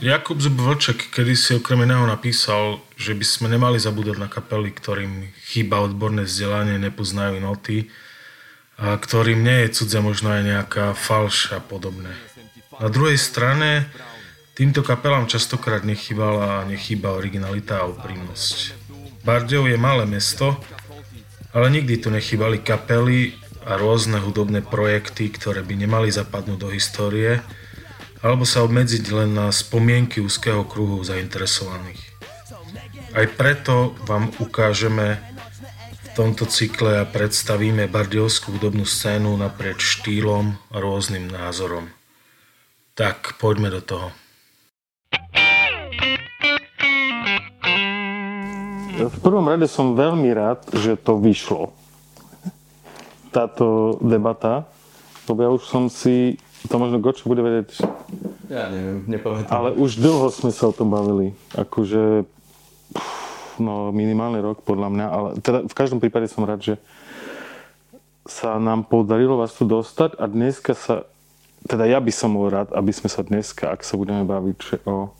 Jakub Vlček kedy si okrem iného napísal, že by sme nemali zabúdať na kapely, ktorým chýba odborné vzdelanie, nepoznajú noty a ktorým nie je cudzia možno aj nejaká falš a podobné. Na druhej strane týmto kapelám častokrát nechýbala a nechýba originalita a úprimnosť. Bardejov je malé mesto, ale nikdy tu nechýbali kapely a rôzne hudobné projekty, ktoré by nemali zapadnúť do histórie, alebo sa obmedziť len na spomienky úzkeho kruhu zainteresovaných. Aj preto vám ukážeme v tomto cykle a predstavíme bardiovskú hudobnú scénu naprieč štýlom a rôznym názorom. Tak, poďme do toho. V prvom rade som veľmi rád, že to vyšlo. Táto debata, lebo ja už som si to možno Gočo bude vedieť. Ja neviem, nepamätám. Ale už dlho sme sa o tom bavili. Akože, no minimálny rok podľa mňa, ale teda v každom prípade som rád, že sa nám podarilo vás tu dostať a dneska sa, teda ja by som bol rád, aby sme sa dneska, ak sa budeme baviť že o,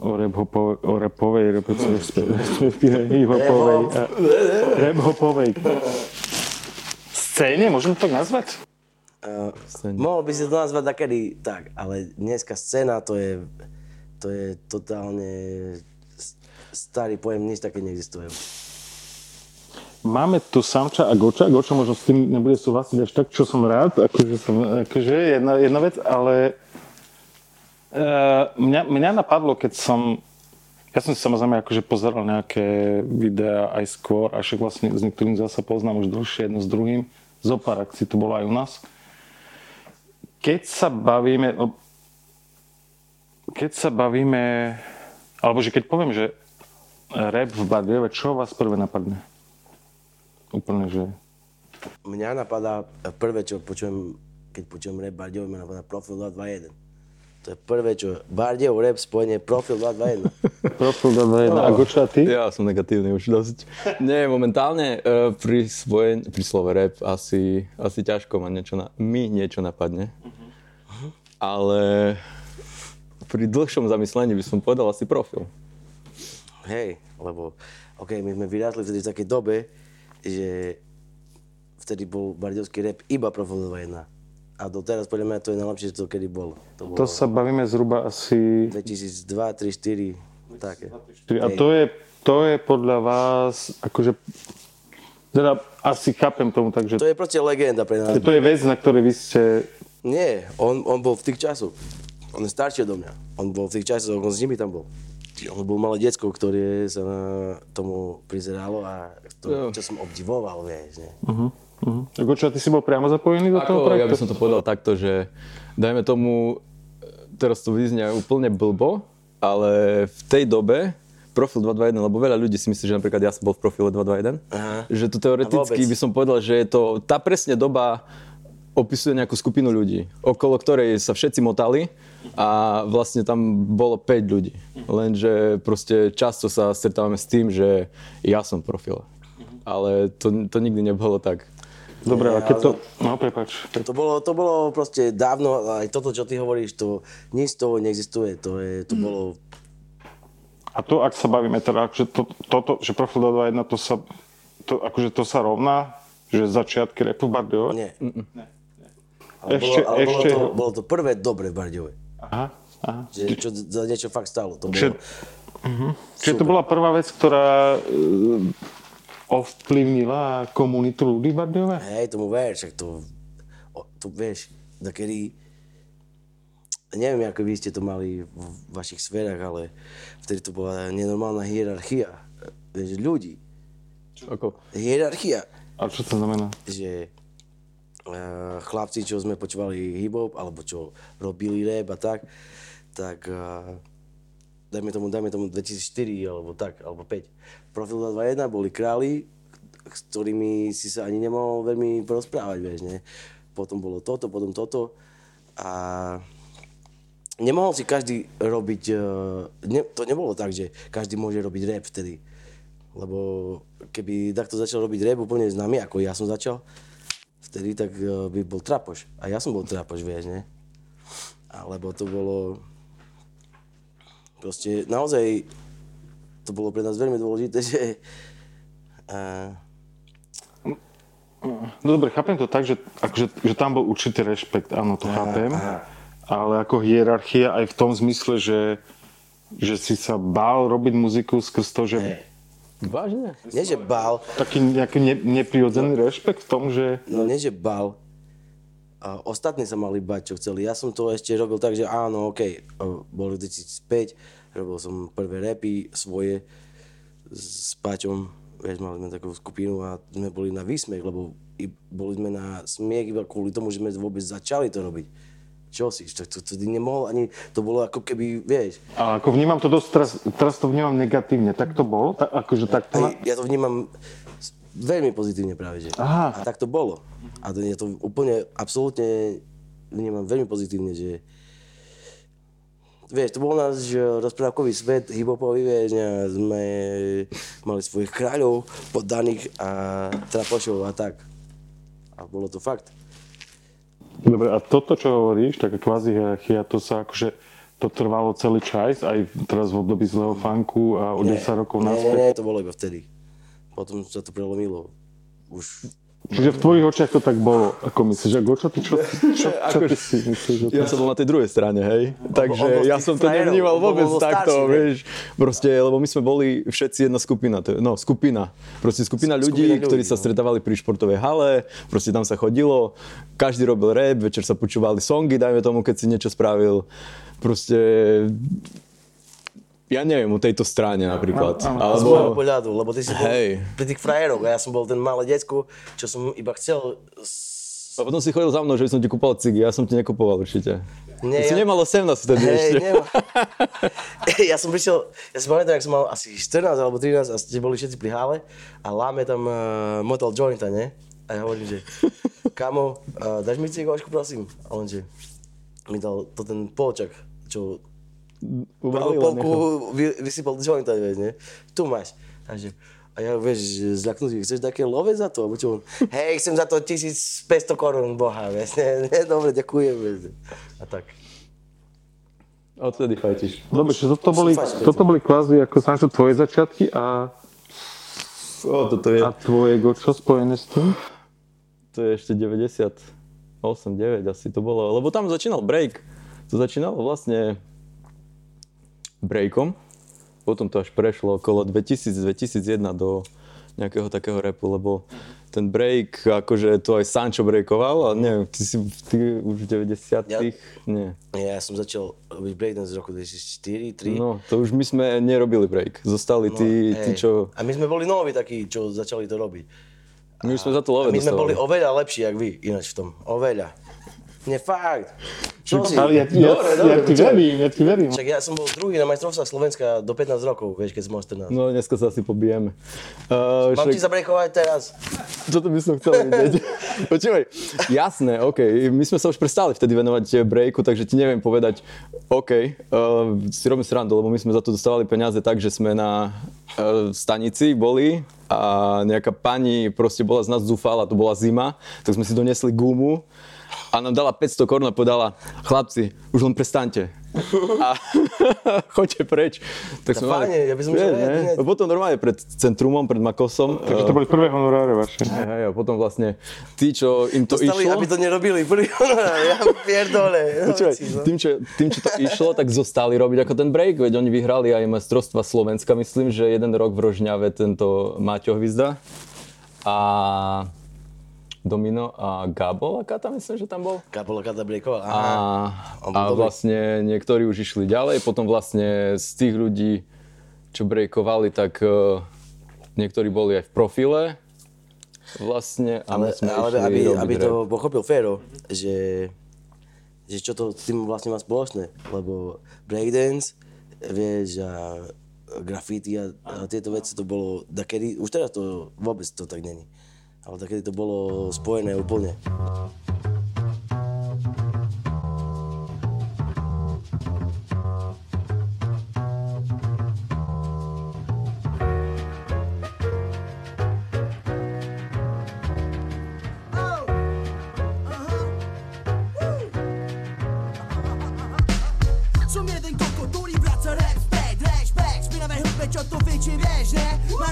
o rap-hopovej, o rapovej, hip-hopovej, rap-hopovej scéne, môžem to tak nazvať? Uh, mohol by si to nazvať takedy tak, ale dneska scéna to je, to je totálne starý pojem, nič také neexistuje. Máme tu Samča a Goča. Goča možno s tým nebude súhlasiť až tak, čo som rád, akože, som, akože jedna, jedna vec, ale uh, mňa, mňa napadlo, keď som ja som si samozrejme akože pozeral nejaké videá aj skôr, a však vlastne s niektorým zase poznám už dlhšie jedno s druhým. Zopár akcií to bolo aj u nás keď sa bavíme, keď sa bavíme, alebo že keď poviem, že rap v Bardejove, čo vás prvé napadne? Úplne, že... Mňa napadá, prvé, čo počujem, keď počujem rap Bardejov, mňa napadá Profil 221. To je prvé, čo Bardejov rap spojenie Profil 221. Profil 221. A Gočo, a ty? Ja som negatívny už dosť. Nie, momentálne uh, pri, spojen, pri slove rap asi, asi ťažko ma niečo na, mi niečo napadne ale pri dlhšom zamyslení by som povedal asi profil. Hej, lebo OK, my sme vyrásli vtedy v takej dobe, že vtedy bol bardiovský rap iba profil 2.1. A doteraz podľa mňa to je najlepšie, čo kedy bolo. To, bolo to sa bavíme zhruba asi... 2002, 3, 4, také. A to je, to je podľa vás, akože teda asi chápem tomu tak, že... To je proste legenda pre nás. To je vec, na ktorej vy ste nie, on, on bol v tých časoch. On je starší odo mňa. On bol v tých časoch, on s nimi tam bol. On bol malé detsko, ktoré sa tomu prizeralo a to, čo som obdivoval, vieš. Ne? Uh-huh. Uh-huh. Ako čo, ty si bol priamo zapojený do toho projektu? Ja by som to povedal takto, že dajme tomu, teraz to vyznie úplne blbo, ale v tej dobe profil 221, lebo veľa ľudí si myslí, že napríklad ja som bol v profile 221, Aha. že to teoreticky by som povedal, že je to tá presne doba, opisuje nejakú skupinu ľudí, okolo ktorej sa všetci motali a vlastne tam bolo 5 ľudí. Lenže proste často sa stretávame s tým, že ja som profil. Ale to, to nikdy nebolo tak. Dobre, a keď to... No, prepač. To bolo, to bolo proste dávno, aj toto, čo ty hovoríš, to nič z toho neexistuje. To, je, to bolo... A to, ak sa bavíme teda, že to, toto, že Profil 2.1, to sa, to, akože to sa rovná, že začiatky repu? Nie. Mm-mm. Ale, ešte, bolo, ale ešte... bolo, to, bolo to prvé dobre v Bardiove. Aha, aha. Že, čo za niečo fakt stalo. To Čiže, bolo... uh-huh. Čiže to bola prvá vec, ktorá uh, ovplyvnila komunitu ľudí v Bardiove? Hej, tomu ver, však to, to vieš, kedy neviem, ako vy ste to mali v vašich sférach, ale vtedy to bola nenormálna hierarchia vieš, ľudí. Čo? Ako? Hierarchia. A čo to znamená? Že Eh, chlapci, čo sme počúvali hip-hop, alebo čo robili rap a tak, tak uh, dajme tomu, dajme tomu 2004 alebo tak, alebo 5. Profil 221 boli králi, s ktorými si sa ani nemohol veľmi porozprávať, vieš, ne? Potom bolo toto, potom toto a nemohol si každý robiť, uh, ne, to nebolo tak, že každý môže robiť rap vtedy. Lebo keby takto začal robiť rap úplne známy, ako ja som začal, vtedy, tak eh, by bol trapoš. A ja som bol trapoš, vieš, ne? Alebo to bolo... Proste naozaj to bolo pre nás veľmi dôležité, že uh, No dobre, chápem to tak, že, akože, že tam bol určitý rešpekt, áno, to chápem. Ale ako hierarchia aj v tom zmysle, že, že si sa bál robiť muziku skrz to, že Vážne? nie že bál, taký nejaký ne, neprirodzený rešpekt v tom, že no nie že bál, a ostatní sa mali bať, čo chceli. Ja som to ešte robil tak, že áno, OK, boli 2005, robil som prvé repy svoje s Paťom, vieš, mali sme takú skupinu a sme boli na výsmech, lebo i, boli sme na smiech iba kvôli tomu, že sme vôbec začali to robiť. Čo si, to, to, to nemohol ani, to bolo ako keby, vieš, a ako vnímam to dosť, teraz, teraz to vnímam negatívne. Tak to bolo? Ta, akože tak to... Hej, ja to vnímam veľmi pozitívne práve, že. Aha. A tak to bolo. A to, ja to úplne, absolútne vnímam veľmi pozitívne, že Vieš, to bol náš rozprávkový svet, hiphopový, vieš, sme mali svojich kráľov, poddaných a trapošov a tak. A bolo to fakt. Dobre, a toto, čo hovoríš, taká kvázi hierarchia, to sa akože to trvalo celý čas, aj teraz v období zlého funku a o 10 rokov nie, naspäť. nie, nie, to bolo iba vtedy. Potom sa to prelomilo. Už Čiže v tvojich očiach to tak bolo, ako myslíš, ako čo ty, čo, čo, čo ty si myslíš? Ja som bol na tej druhej strane, hej. Takže ja som to nevnímal vôbec takto, vieš. Proste, lebo my sme boli všetci jedna skupina, no skupina. Proste skupina ľudí, Skupina ľudí, ktorí sa no. stretávali pri športovej hale, proste tam sa chodilo, každý robil rap, večer sa počúvali songy, dajme tomu, keď si niečo spravil. Proste, ja neviem, o tejto strane napríklad. z môjho Alebo, pohľadu, lebo ty si bol pri tých frajeroch a ja som bol ten malé decko, čo som iba chcel a potom si chodil za mnou, že by som ti kúpal cigy, ja som ti nekupoval určite. Nie, si ja- nemal 18 vtedy ešte. Hej, nemá. ja som prišiel, ja si pamätám, jak som mal asi 14 alebo 13 a ste boli všetci pri hále a láme tam uh, motel jointa, ne? A ja hovorím, že kamo, uh, dáš mi cigošku, prosím? A on že mi dal to ten polčak, čo Uvalil polku vy, vysypal jointa, vieš, ne? Tu máš. A, že, a ja, vieš, zľaknutý, chceš také love za to? Alebo čo? Hej, chcem za to 1500 korún, boha, vieš, ne, ne, dobre, ďakujem, vieš. A tak. A odtedy fajtíš. Dobre, čiže toto boli, toto boli kvázi ako sa tvoje začiatky a, O, toto je... a tvoje čo spojené s tým? To je ešte 98, 9 asi to bolo, lebo tam začínal break. To začínalo vlastne breakom, potom to až prešlo okolo 2000-2001 do nejakého takého repu, lebo ten break, akože to aj Sancho breakoval, ale neviem, ty si ty už v 90 Ja- nie. Ja som začal robiť breakdance v roku 2004 2003 No, to už my sme nerobili break. Zostali tí, tí hej. čo... A my sme boli noví takí, čo začali to robiť. My už sme za to A love my sme boli oveľa lepší, jak vy, ináč v tom. Oveľa. Nie, fakt. Čo si? Ale ja, ja, ja, ti verím, ja ti verím. Však ja som bol druhý na majstrovstvách Slovenska do 15 rokov, vieš, keď som mal 14. No, dneska sa asi pobijeme. Uh, Mám ti zabrekovať teraz? Toto by som chcel vidieť. Počúvaj, jasné, OK. My sme sa už prestali vtedy venovať breaku, takže ti neviem povedať, OK, uh, si robím srandu, lebo my sme za to dostávali peniaze tak, že sme na uh, stanici boli a nejaká pani proste bola z nás zúfala, to bola zima, tak sme si donesli gumu a nám dala 500 korun a povedala, chlapci, už len prestaňte. A choďte preč. Tak To fajne, ja by som ne? hneď. A Potom normálne pred centrumom, pred Makosom. Takže to boli prvé honoráre vaše. Hej, hej, a potom vlastne tí, čo im to Dostali, išlo... aby to nerobili. Prvý honorár, ja pierdole. Počúvaj, Hoci, no. tým, čo, tým, čo to išlo, tak zostali robiť ako ten break, veď oni vyhrali aj majstrovstva Slovenska, myslím, že jeden rok v Rožňave tento Máťo Hvizda a Domino a Gabo Lakata, myslím, že tam bol. Kapola Kata breakoval. A, a vlastne niektorí už išli ďalej, potom vlastne z tých ľudí, čo breakovali, tak uh, niektorí boli aj v profile. Vlastne a Ale, ale aby, aby to pochopil Fero, že, že čo to s tým vlastne má spoločné, lebo breakdance, vieš, a graffiti a, a tieto veci to bolo, dakedy, už teraz to vôbec to tak není, ale takedy to bolo spojené úplne.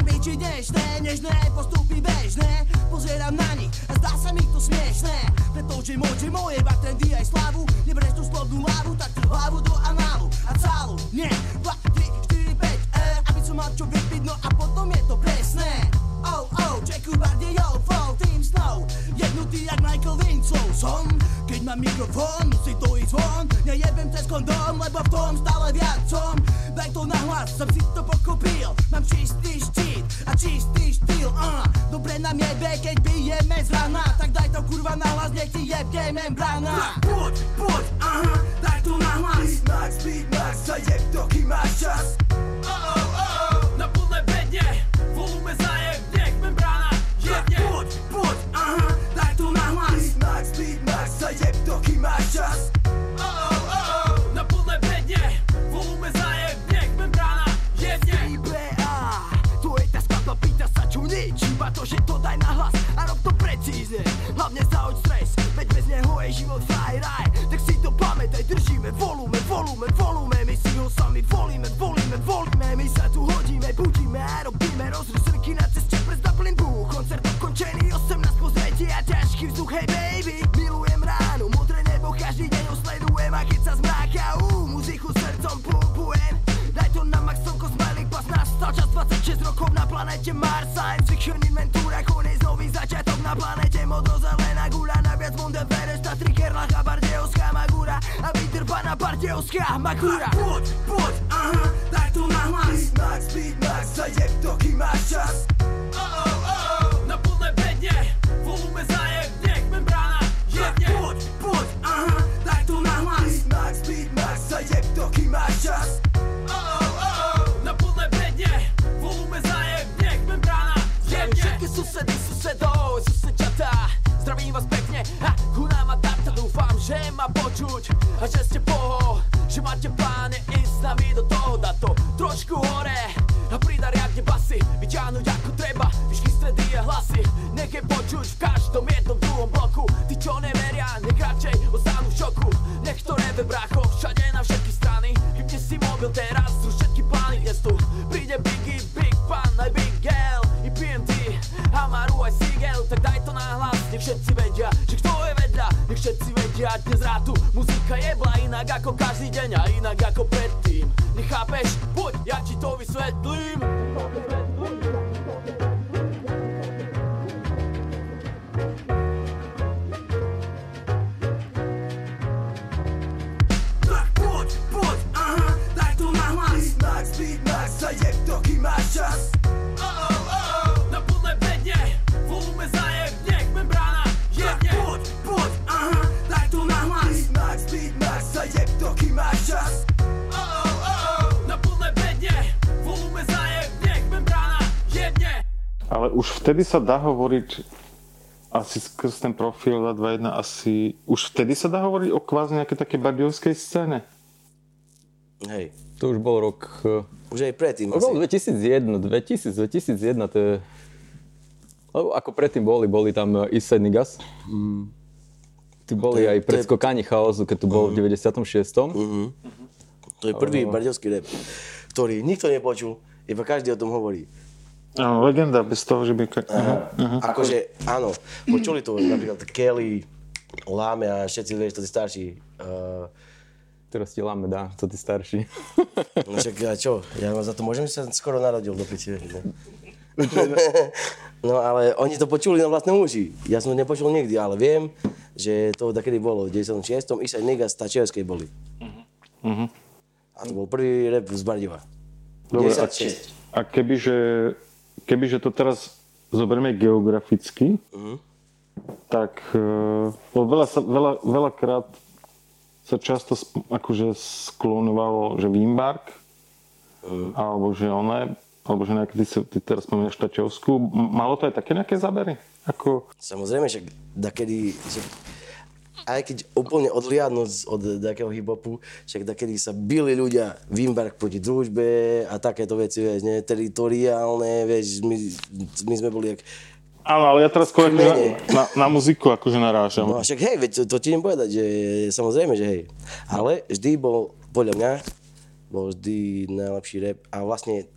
Ne? Mám piči dnešné, nežné postupy bežné. Pozerám na nich a zdá sa mi to smiešné. Pretože môže moje mať trendy aj slavu Nebereš tú spodnú lávu, tak tú hlavu do análu A cálu, nie, 2, 3, 4, 5, e, aby som mal čo vypiť, no a potom je to presné Oh, oh, Jacku Bardejov, flow, tým snov Jednutý jak Michael Winslow som Keď mám mikrofón, musí to ísť von Nejebem cez kondóm, lebo v tom stále viac som Daj to na hlas, som si to pochopil Mám čistý štít a čistý štýl uh. Dobre nám jebe, keď bijeme z rana Tak daj to kurva na hlas, nech ti jebne membrana Poď, poď, aha, daj to na hlas Beat max, beat max, a jeb to, kým máš čas Oh, oh, oh, oh, na plné bedne Volume zajeb, vtedy sa dá hovoriť, asi skrz ten profil 2.1 asi, už vtedy sa dá hovoriť o kvázi nejakej také bardiovskej scéne? Hej, To už bol rok... eh, už aj predtým To bol asi. 2001, 2000, 2001, to je... Lebo ako predtým boli, boli tam eh, Eastside Niggas. Tí boli To je- aj to pred je- chaosu, keď tu bol v 96. To je prvý bardiovský rap, ktorý nikto nepočul, iba každý o tom hovorí. Áno, legenda, bez toho, že by... Ka- Aha. Akože, áno, počuli to napríklad Kelly, Láme a všetci, vieš, to tí starší. Uh, Teraz ti láme dá, to ty starší. no však a čo, ja za to môžem, že sa skoro narodil do piči? No ale oni to počuli na vlastné uši. Ja som to nepočul nikdy, ale viem, že to takedy bolo. V 96. Isai Niggas Stačevskej boli. A to bol prvý rap z Bardiva. Dobre, a, 96. a kebyže, kebyže to teraz zoberieme geograficky, tak uh, veľa, veľa, veľakrát sa často akože sklonovalo, že Wimbark, alebo že one, alebo že nejaké, ty, si- ty teraz spomínaš Tačovskú. Malo to aj také nejaké zábery? Ako, Samozrejme, však dakedy, však aj keď úplne odliadnúť od takého hip-hopu, však dakedy sa bili ľudia Wimberg proti družbe a takéto veci, vieš, ne, teritoriálne, vieš, my, my sme boli jak... áno, ale ja teraz skôr na, na, na muziku akože narážam. No však hej, veď to, to ti idem povedať, že samozrejme, že hej. Ale vždy bol, podľa mňa, bol vždy najlepší rap a vlastne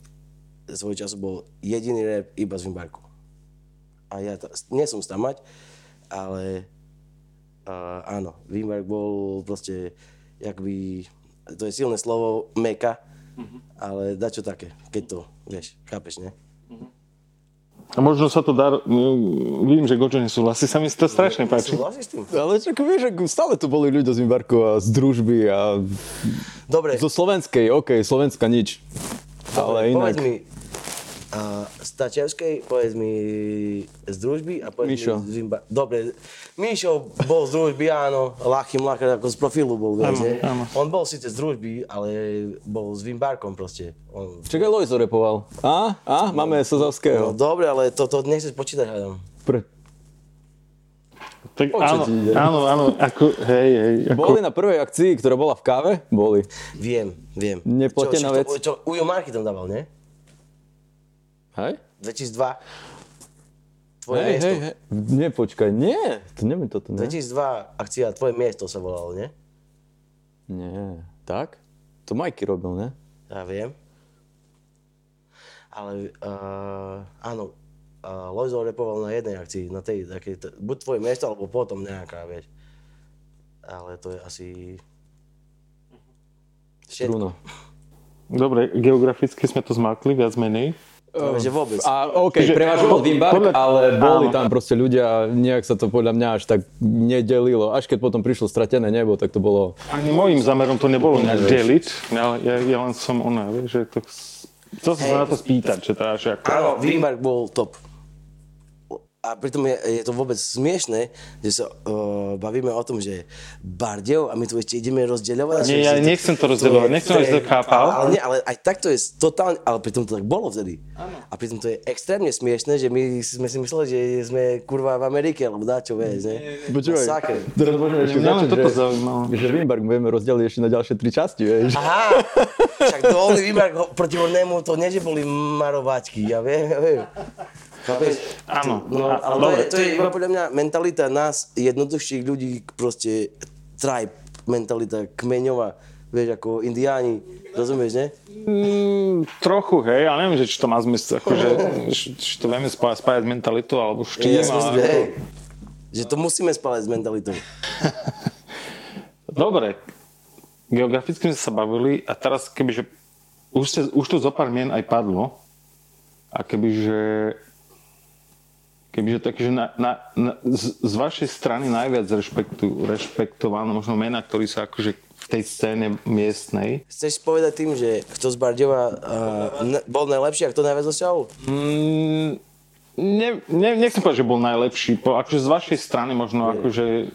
svoj času bol jediný rap iba z Vimbarku. A ja ta, nie som stamať, ale uh, áno, Vimbark bol proste, jakby, to je silné slovo, meka, ale dačo také, keď to, vieš, chápeš, ne? A možno sa to dá, mm, vidím, že Gojo nesúhlasí, sa mi to strašne páči. Súhlasíš s tým? Ale čak vieš, ak stále tu boli ľudia z Vimbarku a z družby a Dobre, zo slovenskej, OK, Slovenska nič. Ale inak... povedz mi, a z Tačevskej, povedz mi z družby a povedz Mišo. mi z Vimba. Dobre, Mišo bol z družby, áno, Lachim Lachar ako z profilu bol, Áno, áno. On bol síce z družby, ale bol s Vimbarkom proste. On, Čakaj, Lojzo repoval. A? A? Máme no, Sozavského. dobre, ale to, to nechceš počítať, hádam. Pre... Tak áno, áno, áno, ako, hej, hej. Ako, Boli na prvej akcii, ktorá bola v káve? Boli. Viem, viem. Neplatená čo, vec. Čo, čo, Ujo Marky tam dával, nie? Hej? 2002. Tvoje Hej, miesto. hej, hej. Nie, počkaj, nie. To neviem toto, ne? 2002 akcia Tvoje miesto sa volalo, nie? Nie. Tak? To Majky robil, ne? Ja viem. Ale uh, áno, uh, Lojzo repoval na jednej akcii, na tej, takej, t- buď tvoje miesto, alebo potom nejaká, vieš. Ale to je asi... Všetko. Bruno. Dobre, geograficky sme to zmakli, viac menej. Ale že vôbec. A OK, Čiže- prevažoval bol Dimbark, podľa- ale boli áno. tam proste ľudia, nejak sa to podľa mňa až tak nedelilo. Až keď potom prišlo stratené nebo, tak to bolo... Ani môjim zámerom to nebolo nejak deliť, ale ja, ja len som ona, vieš, že to... Chcel som sa na to spýtať, že teda, že ako... Áno, Wimberg bol top. A pritom je, je to vôbec smiešné, že sa uh, bavíme o tom, že Bardejov a my tu ešte ideme rozdeľovať. Nie, ja nechcem to rozdeľovať, nechcem, aby to chápal. Ale, nie, ale aj tak to je totálne, ale pritom to tak bolo vtedy. A pritom to je extrémne smiešné, že my sme si mysleli, že sme kurva v Amerike, alebo dáčo, vieš, ne? Počúvaj, teraz môžeme ešte začať, že, že Wimbark budeme rozdeliť ešte na ďalšie tri časti, vieš. Aha, však dolný výber proti onému, to nie, že boli marovačky, ja viem, ja viem. Chápeš? Áno, No, ale to je, to je iba podľa mňa mentalita nás, jednoduchších ľudí, proste tribe, mentalita kmeňová, vieš, ako indiáni, rozumieš, ne? Mm, trochu, hej, ale neviem, že či to má zmysel, akože, či, to vieme spájať, spájať s mentalitou, alebo s čím, Ja ale... hej, že to musíme spáľať s mentalitou. Dobre, geograficky sme sa bavili a teraz kebyže, už, ste, už tu zo pár mien aj padlo a kebyže, kebyže takže na, na, na, z, z vašej strany najviac rešpektu, rešpektované možno mená, ktorí sa akože v tej scéne miestnej. Chceš povedať tým, že kto z Bardejova uh, ne, bol najlepší a kto najviac dosiahol? Mm, ne, ne, nechcem povedať, že bol najlepší, po, akože z vašej strany možno akože,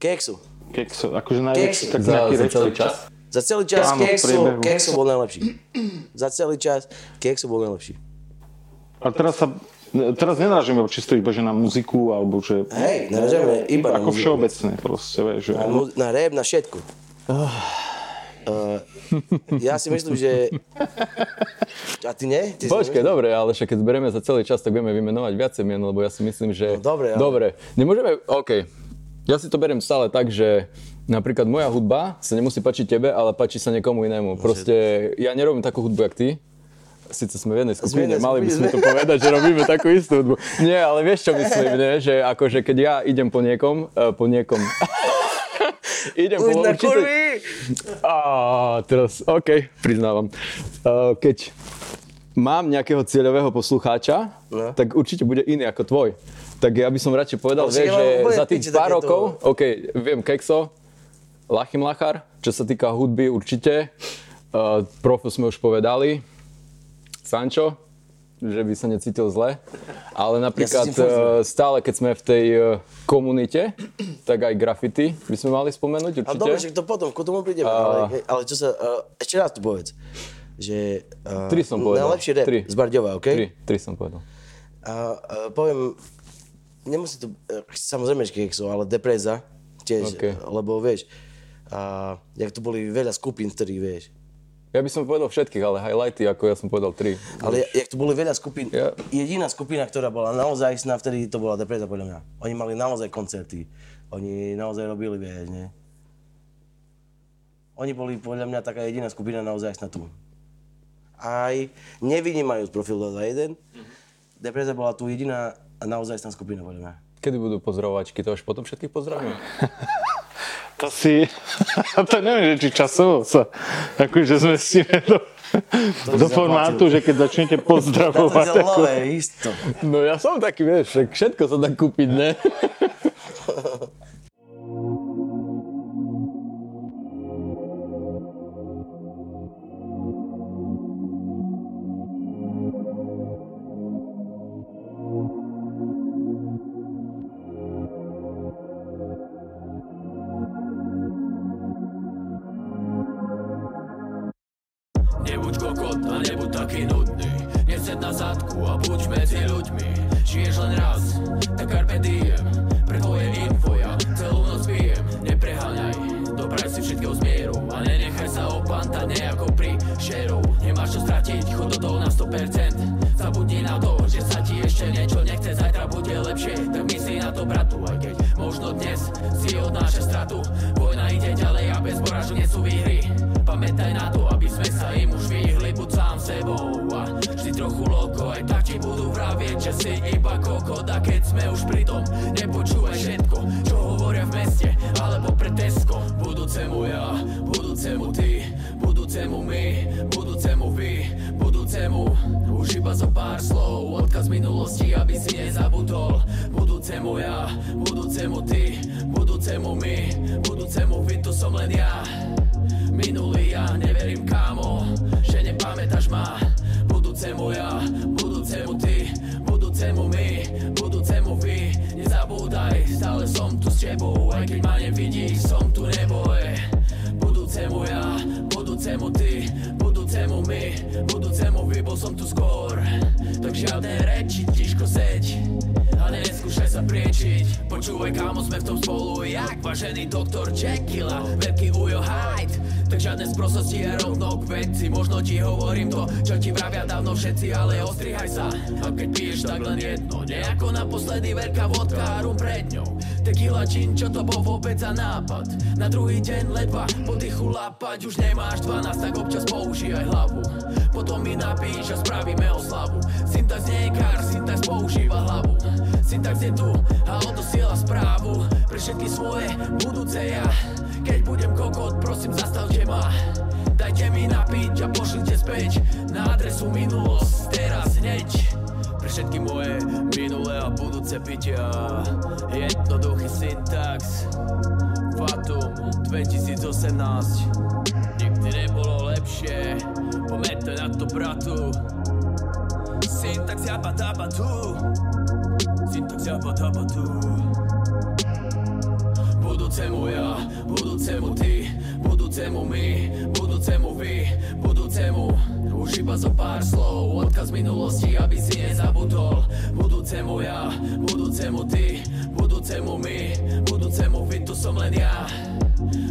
Keksu. kekso, akože najlepší, Kekso. tak Za, nejaký za celý čas. Za celý čas Áno, Keksu. Keksu bol najlepší. Za celý čas Keksu bol najlepší. A teraz sa, teraz nenarážame čisto iba, že na muziku, alebo že... Hej, naražame iba na Ako muziku. všeobecné proste, vieš, že... Na, mu- na rap, na všetko. Uh, ja si myslím, že... A ty nie? Ty nemyslíš? dobre, ale však keď zberieme za celý čas, tak budeme vymenovať viacej mien, lebo ja si myslím, že... No, dobre, ale- Dobre, nemôžeme... OK. Ja si to beriem stále tak, že napríklad moja hudba sa nemusí páčiť tebe, ale páči sa niekomu inému. Proste ja nerobím takú hudbu, jak ty. Sice sme v jednej skupine, mali by sme to povedať, že robíme takú istú hudbu. Nie, ale vieš, čo myslím, ne? že akože keď ja idem po niekom, uh, po niekom, idem Už po na kurvy! Á, teraz, OK, priznávam. Uh, keď mám nejakého cieľového poslucháča, No. tak určite bude iný ako tvoj. Tak ja by som radšej povedal, vieš, že za tých pár rokov, OK, viem Kexo, Lachim Lachar, čo sa týka hudby určite, uh, Profu sme už povedali, Sancho, že by sa necítil zle, ale napríklad Ja uh, stále, keď sme v tej uh, komunite, tak aj graffiti by sme mali spomenúť určite. Ale dobre, však to potom, k tomu prídeme. Ale, ale čo sa... Uh, ešte raz tu povedz. Že... Uh, Tri som povedal. Najlepší rap Tri. z Bardejova, OK? Tri, tri som povedal. A uh, poviem, nemusí to, samozrejme, že Kekso, ale Depreza tiež, OK. okay. lebo vieš, uh, jak tu boli veľa skupín, ktorí vieš, Ja by som povedal všetkých, ale highlighty, ako ja som povedal, tri. ale jak tu boli veľa skupín, Ja- jediná skupina, ktorá bola naozaj sná, vtedy to bola Depreza podľa mňa. Oni mali naozaj koncerty, oni naozaj robili, vieš, nie? Oni boli podľa mňa taká jediná skupina naozaj sná tu. aj nevynímajúc profil 221. Depreza bola tu jediná naozaj skupina, podľa mňa. Kedy budú pozdravovačky, to až potom všetkých pozdravíme? To si, to neviem, že či časovo sa akože zmestíme do, do formátu, že keď začnete pozdravovať. Ako, zelové, isto. No ja som taký, vieš, všetko sa dá kúpiť, ne? tebou Aj keď ma nevidíš, som tu neboj. Budúcemu ja, budúcemu ty Budúcemu my, budúcemu vy Bol som tu skôr. Tak žiadne reči, tiško seď a neskúšaj sa priečiť. Počúvaj kámo, sme v tom spolu Jak vážený doktor Jekylla Veľký Ujo Hyde. Tak žiadne sprostosti a rovno k veci Možno ti hovorím to, čo ti vravia dávno všetci Ale ostrihaj sa. A keď piješ tak len jedno Nejako naposledy veľká vodka a rum pred ňou Tequila gin, čo to bol vôbec za nápad? Na druhý deň ledva po dychu lapať Už nemáš 12, tak občas používaj hlavu. Potom mi napíš a spravíme oslavu. Syntax nie je kár, syntax používa hlavu. Syntax je tu a odosiela správu. Pre všetky svoje budúce ja Keď budem kokot, prosím zastavte ma. Dajte mi napiť a pošlite späť Na adresu minulosť teraz hneď všetky moje minulé a budúce pitia Jednoduchý syntax. Fatum 2018 Nikdy nebolo lepšie. Pomeďte na to bratu. Syntax jaba daba tu. Syntax jaba daba tu Budúcemu ja, budúcemu ty Budúcemu my, budúcemu vy Budúcemu. Už iba zo pár slov Odkaz minulosti, aby si nezabudol. Budúcemu ja, budúcemu ty Budúcemu my, budúcemu vy Tu som len ja.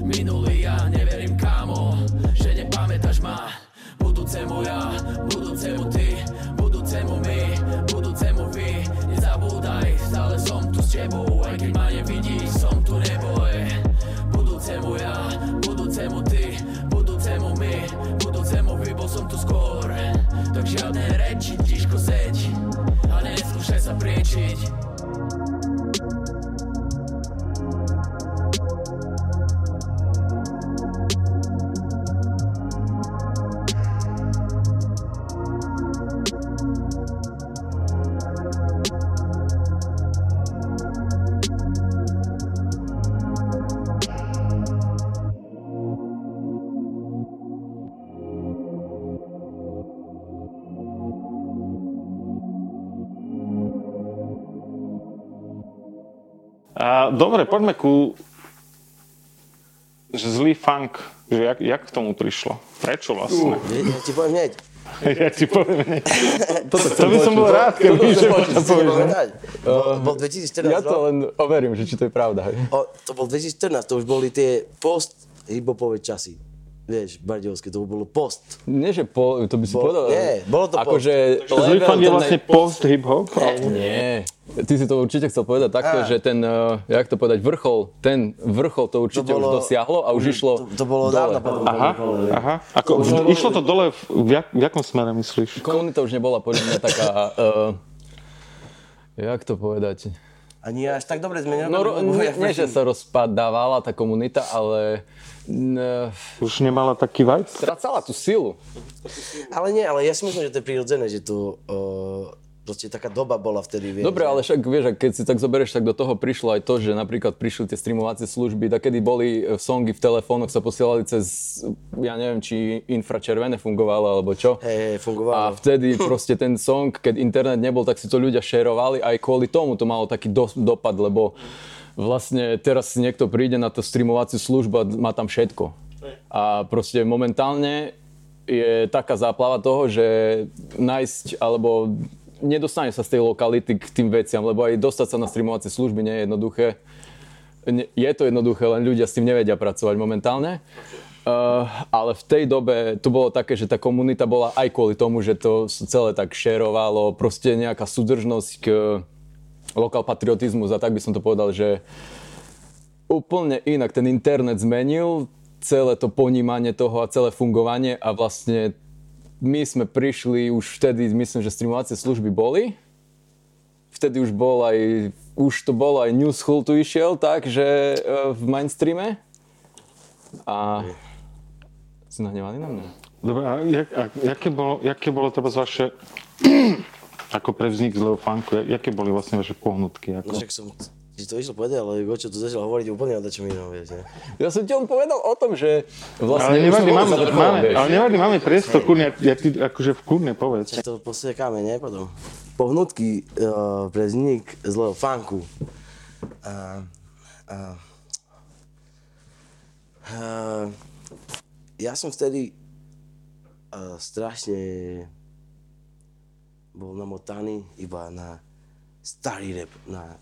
Minulý ja, neverím kámo Že nepamätáš ma. Budúcemu ja, budúcemu ty Budúcemu my, budúcemu vy. Nezabúdaj, stále som tu s tebou Aj keď ma nevidíš, som tu skôr. Tak žiadne reči, tiško seď. A neskúšaj sa priečiť A, dobre, poďme ku že zlý funk, že jak, jak k tomu prišlo? Prečo vlastne? Ja, ja ti poviem hneď. ja ti poviem, ne. to by som bol rád, keby že Chcete povieš? Bol, bol 2014 Ja to len overím, že či to je pravda. O, to bol 2014, to už boli tie post hipopové časy. Vieš, Bardiovské, to bolo post. Nie, že po, to by si Bol- povedal. nie, bolo to akože Zlý fan je ten vlastne post hip-hop? Nie. Ty si to určite chcel povedať takto, že ten, uh, jak to povedať, vrchol, ten vrchol to určite To bolo- už dosiahlo a už išlo To, to bolo dole. dávno potom. Aha, aha. Ako, išlo to dole, v, v, jak, v jakom smere myslíš? Komunita už nebola podľa mňa taká, uh, jak to povedať, A nie až tak dobre sme No, ro- nerobili, nie, lebo nie, ja- že sa rozpadávala tá komunita, ale n- Už nemala taký vibe? strácala tú silu. Ale nie, ale ja si myslím, že to je prirodzené, že to uh, proste taká doba bola vtedy, vieš. Dobre, že- ale však vieš, keď si tak zoberieš, tak do toho prišlo aj to, že napríklad prišli tie streamovacie služby, tak kedy boli e, songy v telefónoch, sa posielali cez, ja neviem, či infračervené fungovalo alebo čo. Hej, A fungovalo. vtedy proste ten song, keď internet nebol, tak si to ľudia šerovali, aj kvôli tomu to malo taký dos- dopad, lebo vlastne teraz niekto príde na tú streamovaciu službu a má tam všetko. A proste momentálne je taká záplava toho, že nájsť alebo nedostane sa z tej lokality k tým veciam, lebo aj dostať sa na streamovacie služby nie je jednoduché. Je to jednoduché, len ľudia s tým nevedia pracovať momentálne. Uh, ale v tej dobe to bolo také, že tá komunita bola aj kvôli tomu, že to celé tak šerovalo, proste nejaká súdržnosť k lokal patriotizmus a tak by som to povedal, že úplne inak ten internet zmenil celé to ponímanie toho a celé fungovanie a vlastne my sme prišli už vtedy, myslím, že streamovacie služby boli. Vtedy už bol aj, už to bolo aj News School tu išiel, takže e, v mainstreame. A si nahnevaný na mňa? Dobre, a, jak, a jaké bolo, jaké bolo treba vaše, ako pre vznik zlého funku, jak- jaké boli vlastne vaše pohnutky? Ako? No však som ti to išiel povedať, ale Gočo tu začal hovoriť úplne o dačom inom, vieš, ne? Ja som ti on povedal o tom, že vlastne... Ale nevadí, máme, máme, vieš. ale nevadí, máme priestor, kurne, ja ti akože v kurne povedz. Čiže to posiakáme, ne, potom. Pohnutky uh, pre vznik zlého funku. Uh, uh, uh, ja som vtedy uh, strašne bol namotaný iba na starý rap, na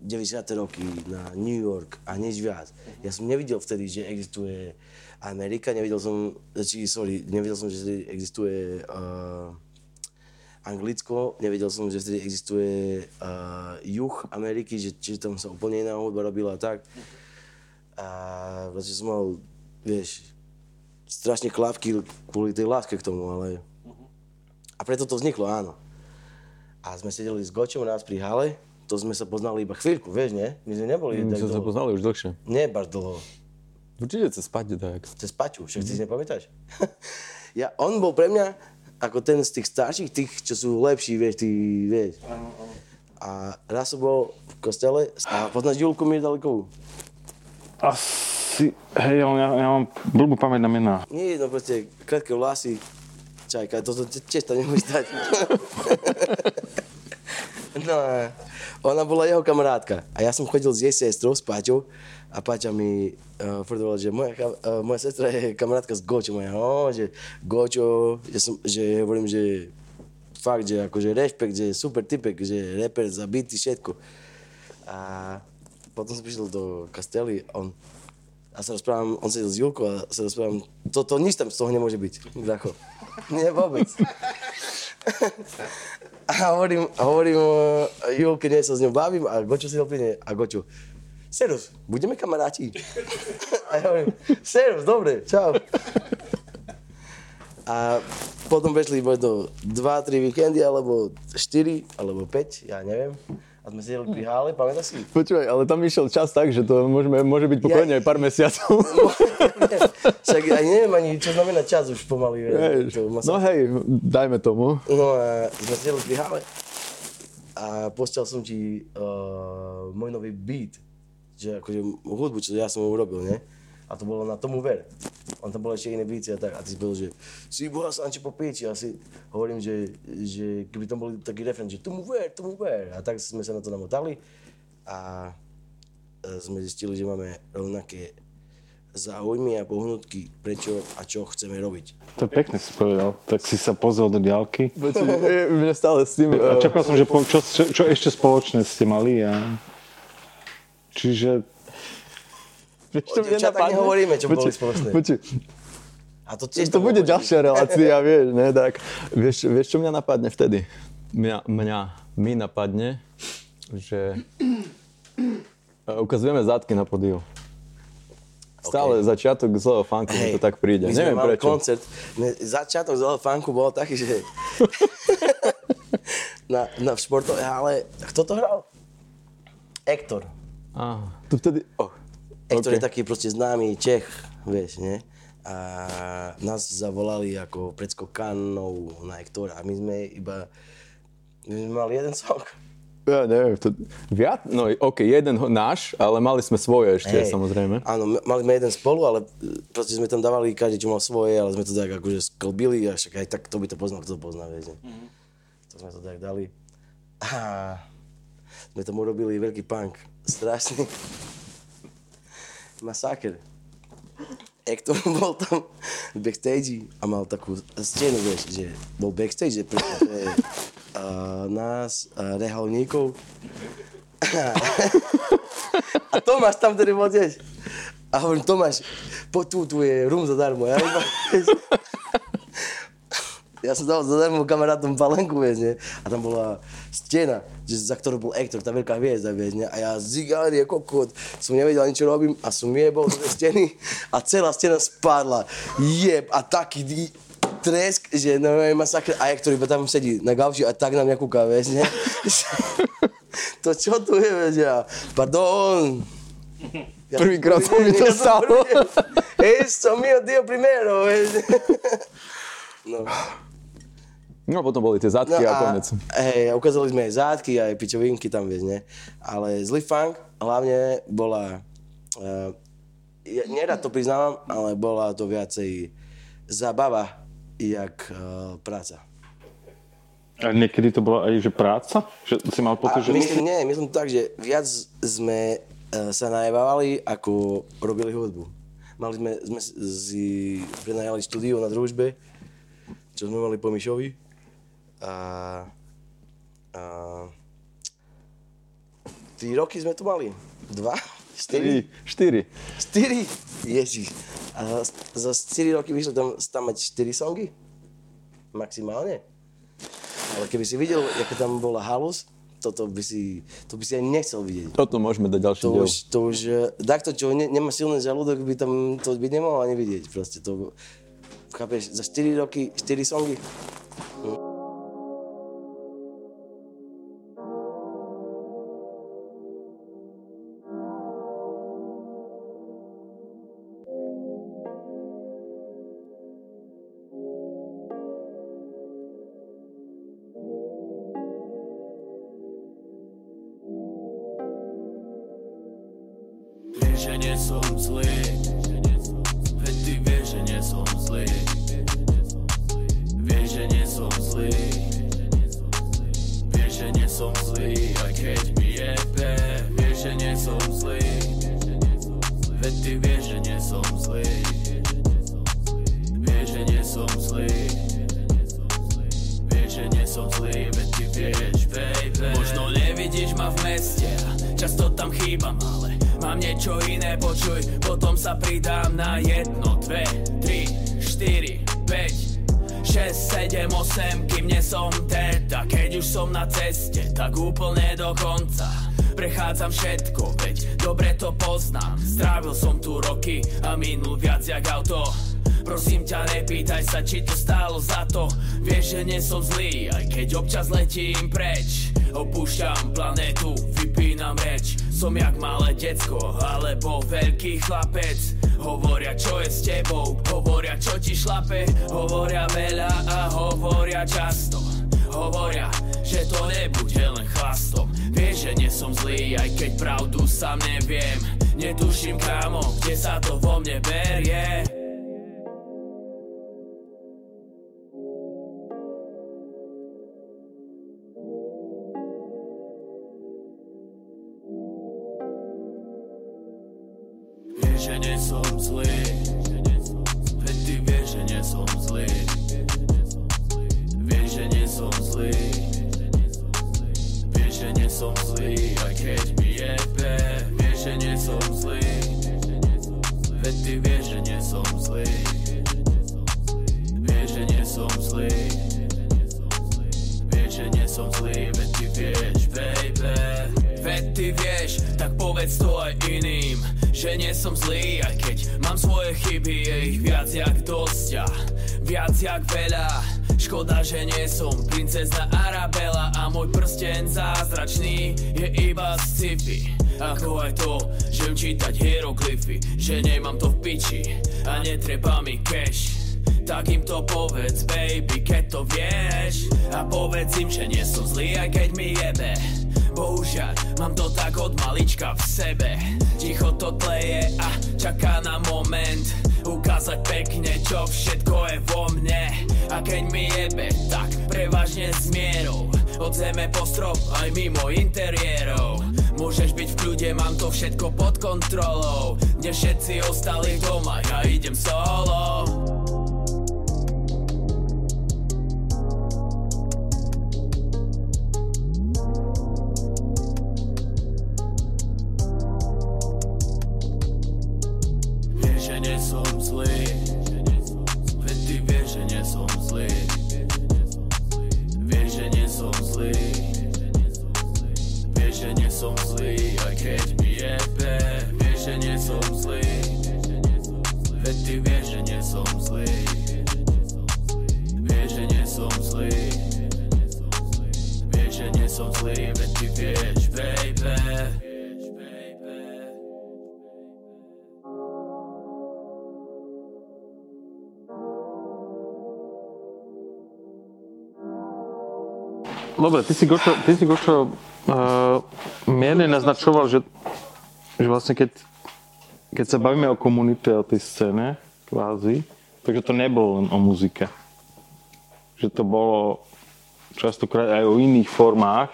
90. roky, na New York a nič viac. Ja som nevidel vtedy, že existuje Amerika, nevidel som, či, sorry, nevidel som, že existuje uh, Anglicko, nevedel som, že vtedy existuje uh, juh Ameriky, že, že tam sa úplne iná hudba robila a tak. A vlastne som mal, vieš, strašne klávky kvôli tej láske k tomu, ale... A preto to vzniklo, áno. A sme sedeli s Gočom raz pri hale, to sme sa poznali iba chvíľku, vieš, nie? My sme neboli My tak sme sa poznali už dlhšie. Nie, bar dlho. Určite cez spať, tak. Cez Paťu, však ty si nepamätáš? ja, on bol pre mňa ako ten z tých starších, tých, čo sú lepší, vieš, ty, vieš. A raz som bol v kostele a poznáš Julku Mirdalikovú? Asi, hej, ale ja, ja mám blbú pamäť na mená. Nie, no proste krátke vlasy, čajka, toto t- tiež tam nemôže stať. no a ona bola jeho kamarátka. A ja som chodil s jej sestrou, s Paťou a Paťa mi uh, tvrdovala, že moja, uh, moja sestra je kamarátka s Gočom. A ja, no, že Gočo, že, som, že hovorím, že fakt, že akože rešpekt, že super typek, že reper, zabitý, všetko. A potom som prišiel do Kastely, on a sa rozprávam, on sedel s Julkou a sa rozprávam, to, to nič tam z toho nemôže byť, Gracho. Nie, vôbec. a hovorím, a hovorím uh, Julke, nie sa s ňou bavím a Gočo ho príde a Gočo, Serus, budeme kamaráti? a ja hovorím, Serus, dobre, čau. A potom prešli možno 2-3 víkendy, alebo 4, alebo 5, ja neviem. A sme sedeli pri hále, pamätáš si? Počúvaj, ale tam išiel čas tak, že to môžeme, môže byť pokojne aj pár mesiacov. Však aj neviem ani, čo znamená čas už pomaly. to sa- no hej, dajme tomu. No a sme sedeli pri hále a postiel som ti uh, môj nový beat, že akože hudbu, čo ja som urobil, ne? A to bolo na tomu ver. On tam bol ešte iné beaty a tak. A ty si povedal, že si boha Sanči po piči. A si hovorím, že, že keby tam bol taký refren, že tomu ver, tomu ver. A tak sme sa na to namotali a e, sme zistili, že máme rovnaké záujmy a pohnutky, prečo a čo chceme robiť. To je pekne si povedal. Tak si sa pozrel do diálky. Mne stále s tým... A eh, čakal som, že po, čo, čo, čo ešte spoločné ste mali a... Čiže Vieš, O dievčatách nehovoríme, čo boli spoločné. Počuj, A to tiež to bude bolo ďalšia relácia, vieš, ne, tak. Vieš, vieš, čo mňa napadne vtedy? Mňa, mňa, mi napadne, že e, ukazujeme zadky na podiu. Stále začiatok zlého funku mi to tak príde. my sme Neviem mali prečo. koncert, my, začiatok zlého funku bol taký, že na, na v športove, ale kto to hral? Ektor. Á, tu vtedy... Oh, Ektor OK. je taký proste známy Čech, vieš, nie? A nás zavolali ako predskokanov na Ektora a my sme iba, my sme mali jeden song. Ja neviem, to, viac, no OK, jeden náš, ale mali sme svoje ešte, Hej. samozrejme. Áno, mali sme jeden spolu, ale e, proste sme tam dávali každý, čo mal svoje, ale sme to tak akože sklbili a však aj tak to by to poznal, kto to pozná, vieš. Mm-hmm. To sme to tak dali. A sme tomu robili veľký punk. Strašný. Masaker. Ektor bol tam v backstage a mal takú stenu, vieš, že bol backstage, že pre, pre uh, nás, uh, reholníkov. A Tomáš tam tedy bol tiež. A hovorím, Tomáš, poď tu, tu je rum zadarmo. Ja, iba, ja som dal zadarmo kamarátom palenku, vieš, nie? A tam bola stena, že, za ktorou bol Ektor, tá veľká hviezda, vieš, nie? A ja zigári, kokot, som nevedel ani čo robím a som jebol do steny a celá stena spadla. Jeb a taký tresk, že no masakr a Ektor iba tam sedí na gauči a tak na mňa kúka, vieš, nie? to čo tu je, vieš, ja, pardon. Ja- Prvýkrát sa mi to stalo. Esto mio Dio primero, vieš. No. No potom boli tie zadky a konec. hej, ukázali sme aj zátky, aj pičovinky tam, vieš, ne? Ale zlý funk hlavne bola, uh, ja nerad to priznávam, ale bola to viacej zabava, jak uh, práca. A niekedy to bola aj, že práca? Že si mal A pocit, že... myslím, nie, myslím tak, že viac sme uh, sa najebávali, ako robili hudbu. Mali sme, sme si prenajali štúdio na družbe, čo sme mali po Mišovi. A, a tri roky sme tu mali. Dva? Štyri? Štyri. Štyri? Ježiš. A za, za 4 roky vyšlo tam, tam mať 4 songy? Maximálne. Ale keby si videl, aká tam bola halus, toto by si, to by si aj nechcel vidieť. Toto môžeme dať ďalší To diel. už, to už, eh, takto, čo ne, nemá silný žalúdok, by tam, to by nemohol ani vidieť. Proste to, chápeš, za 4 roky, 4 songy. Vieš, že nie som zlý. Veď ty vieš, že nie som zlý. Vieš, že nie som zlý. Vieš, že nie som zlý Aj keď mi jebe. Vieš, že nie som zlý. Veď ty vieš, že nie som zlý. Vieš, že nie som zlý. Vieš, že nie som zlý, veď ty vieš, baby. Možno nevidíš ma v meste často tam chýbam, ale mám niečo iné, počuj Potom sa pridám na jedno, dve, tri, štyri, päť 6, 7, 8, kým nie som teda. Keď už som na ceste, tak úplne do konca. Prechádzam všetko, veď dobre to poznám. Strávil som tu roky a minul viac jak auto. Prosím ťa, nepýtaj sa, či to stálo za to. Vieš, že nie som zlý, aj keď občas letím preč. Opúšťam planetu, vypínam reč Som jak malé decko, alebo veľký chlapec. Hovoria, čo je s tebou, hovoria, čo ti šlape. Hovoria veľa a hovoria často. Hovoria, že to nebude len chlastom Vieš, že nie som zlý, aj keď pravdu sám neviem. Netuším, kámo, kde sa to vo mne berie chyby Je ich viac jak dosť a viac jak veľa. Škoda, že nie som princezna Arabela A môj prsten zázračný je iba z sci Ako aj to, že viem čítať hieroglyfy Že nemám to v piči a netreba mi cash. Tak im to povedz, baby, keď to vieš. A povedz im, že nie som zlý, aj keď mi jebe Bohužiaľ, mám to tak od malička v sebe. Ticho to tleje a čaká na moment. Ukázať pekne, čo všetko je vo mne. A keď mi jebe, tak prevažne s mierou. Od zeme po strop, aj mimo interiérov. Môžeš byť v kľude, mám to všetko pod kontrolou. Kde všetci ostali doma, ja idem solo Dobre, ty si Gočo, ty si Gočo uh, mierne naznačoval, že, že vlastne keď, keď sa bavíme o komunite, o tej scéne, kvázi, takže to nebolo len o muzike. Že to bolo častokrát aj o iných formách.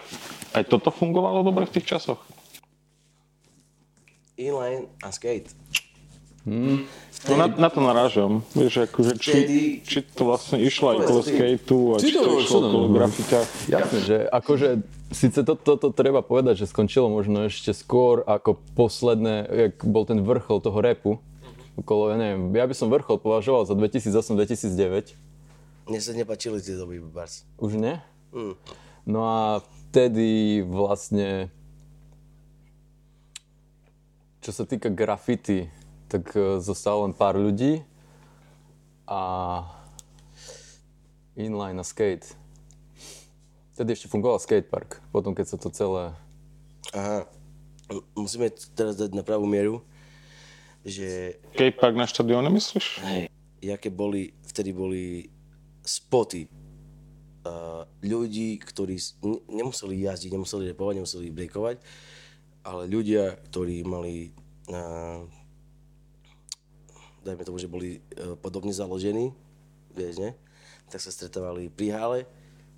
Aj toto fungovalo dobre v tých časoch? Inline a skate. No na, na to narážam. Vieš, akože či, Vtedy- či to vlastne išlo aj okolo skateu a či Či to išlo okolo no. grafika. Jasné, že akože síce toto to, to treba povedať, že skončilo možno ešte skôr ako posledné, jak bol ten vrchol toho repu. Okolo, ja neviem, ja by som vrchol považoval za 2008-2009. Mne sa nepačili tie doby, Bars. Už nie? Mm. No a vtedy vlastne, čo sa týka graffiti, tak e, zostalo len pár ľudí a inline a skate. Vtedy ešte fungoval skatepark, potom keď sa to celé... Aha. Musíme teraz dať na pravú mieru, že Skatepark na štadióne, myslíš? jaké boli, vtedy boli spoty uh, ľudí, ktorí nemuseli jazdiť, nemuseli repovať, nemuseli breakovať, ale ľudia, ktorí mali, uh, dajme tomu, že boli uh, podobne založení, vieš, ne? Tak sa stretávali pri hale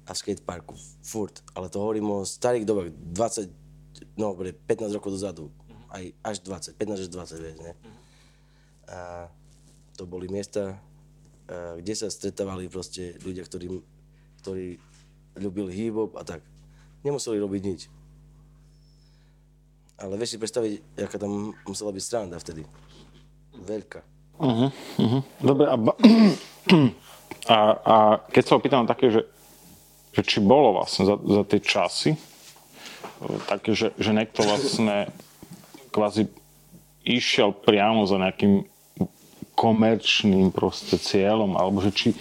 a v skateparku, furt. Ale to hovorím o starých dobách, 20, no dobre, 15 rokov dozadu, aj až 20, 15 až 20, vieš, ne? A to boli miesta, a kde sa stretávali proste ľudia, ktorí, ktorí ľúbili hip-hop a tak. Nemuseli robiť nič. Ale vieš si predstaviť, aká tam musela byť stranda vtedy. Veľká. Dobre, a, ba- a, a keď sa opýtam také, že, že či bolo vlastne za, za tie časy e, také, že, že niekto vlastne kvázi išiel priamo za nejakým komerčným proste cieľom, alebo že či,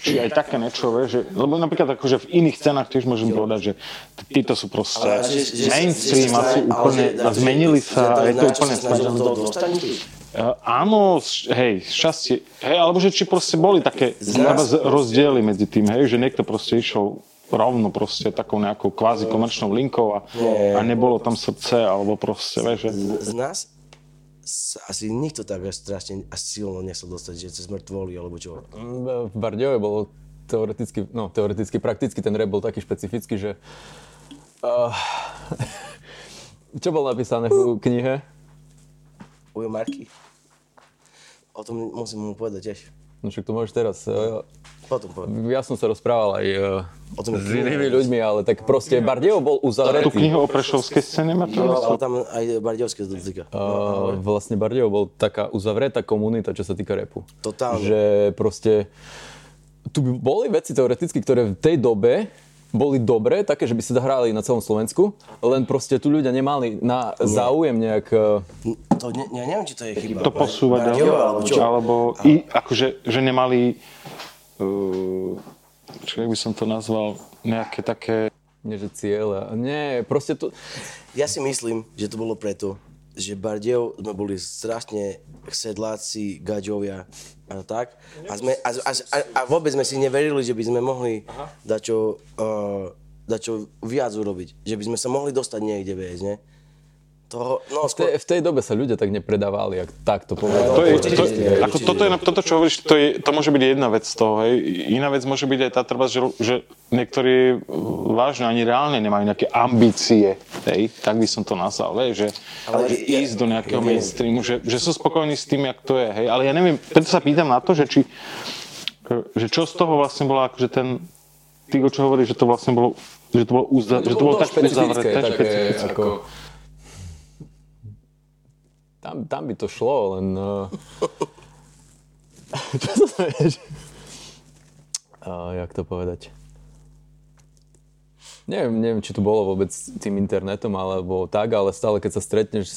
či aj také niečo, vieš, že, lebo napríklad akože v iných scénach tiež môžem povedať, že títo sú proste Ale že- mainstream že a sú úplne, a zmenili sa je to úplne smerom Uh, áno, hej, šťastie. Hej, alebo že či proste boli také treba z- rozdiely medzi tým, hej, že niekto proste išiel rovno proste takou nejakou kvázi komerčnou linkou a, a nebolo tam srdce, alebo proste, vieš, že... Z, z nás sa asi nikto tak strašne až silno nechcel dostať, že cez mŕtvoly alebo čo. V Bardejove bolo teoreticky, no teoreticky, prakticky ten rap bol taký špecifický, že... Uh, čo bolo napísané v knihe? Ujo Marky. O tom musím mu povedať tiež. No však to môžeš teraz. eh, Potom poviem. Ja som sa rozprával aj eh, O tom s inými ľuďmi, ale tak proste Bardejov bol Tú uzavretý. knihu o prešovskej scéne máte? Jo, ale tam aj Bardiovské to dotýka. Uh, vlastne Bardejov bol taká uzavretá komunita, čo sa týka repu. Totálne. Že proste tu by boli veci teoreticky, ktoré v tej dobe boli dobré, také, že by sa hrali na celom Slovensku, len proste tu ľudia nemali na záujem nejak... eh, To ne, ja neviem, či to je chyba. To posúvať ďalej? Alebo čo? Alebo i, akože, že nemali, uh, čo jak by som to nazval, nejaké také, Nie, že cieľ. Nie, proste to... Ja si myslím, že to bolo preto, že Bardejov sme boli strašne sedláci, gaďovia a tak. A, sme, a, a, a, vôbec sme si neverili, že by sme mohli dačo, uh, dačo viac urobiť. Že by sme sa mohli dostať niekde, vieš, ne? To, no, V tej, v tej dobe sa ľudia tak nepredávali, ak tak to povedal. to je, to, ako toto, je, toto, čo hovoríš, to, je, to môže byť jedna vec z toho, hej. Iná vec môže byť aj tá treba, že, že niektorí uh, vážne ani reálne nemajú nejaké ambície, hej, tak by som to nazval, hej, že Ale ja- ísť do nejakého mainstreamu, že, že sú spokojní s tým, jak to je, hej, ale ja neviem, preto sa pýtam na to, že či, že čo z toho vlastne bolo akože ten, ty, o čo hovoríš, že to vlastne bolo, že to bolo, uzda, že to bolo tak uzavreté, také, špecifické. ako... Tam, tam by to šlo, len... Uh... čo sa vieš? Uh, jak to povedať? Neviem, neviem, či to bolo vôbec tým internetom alebo tak, ale stále keď sa stretneš,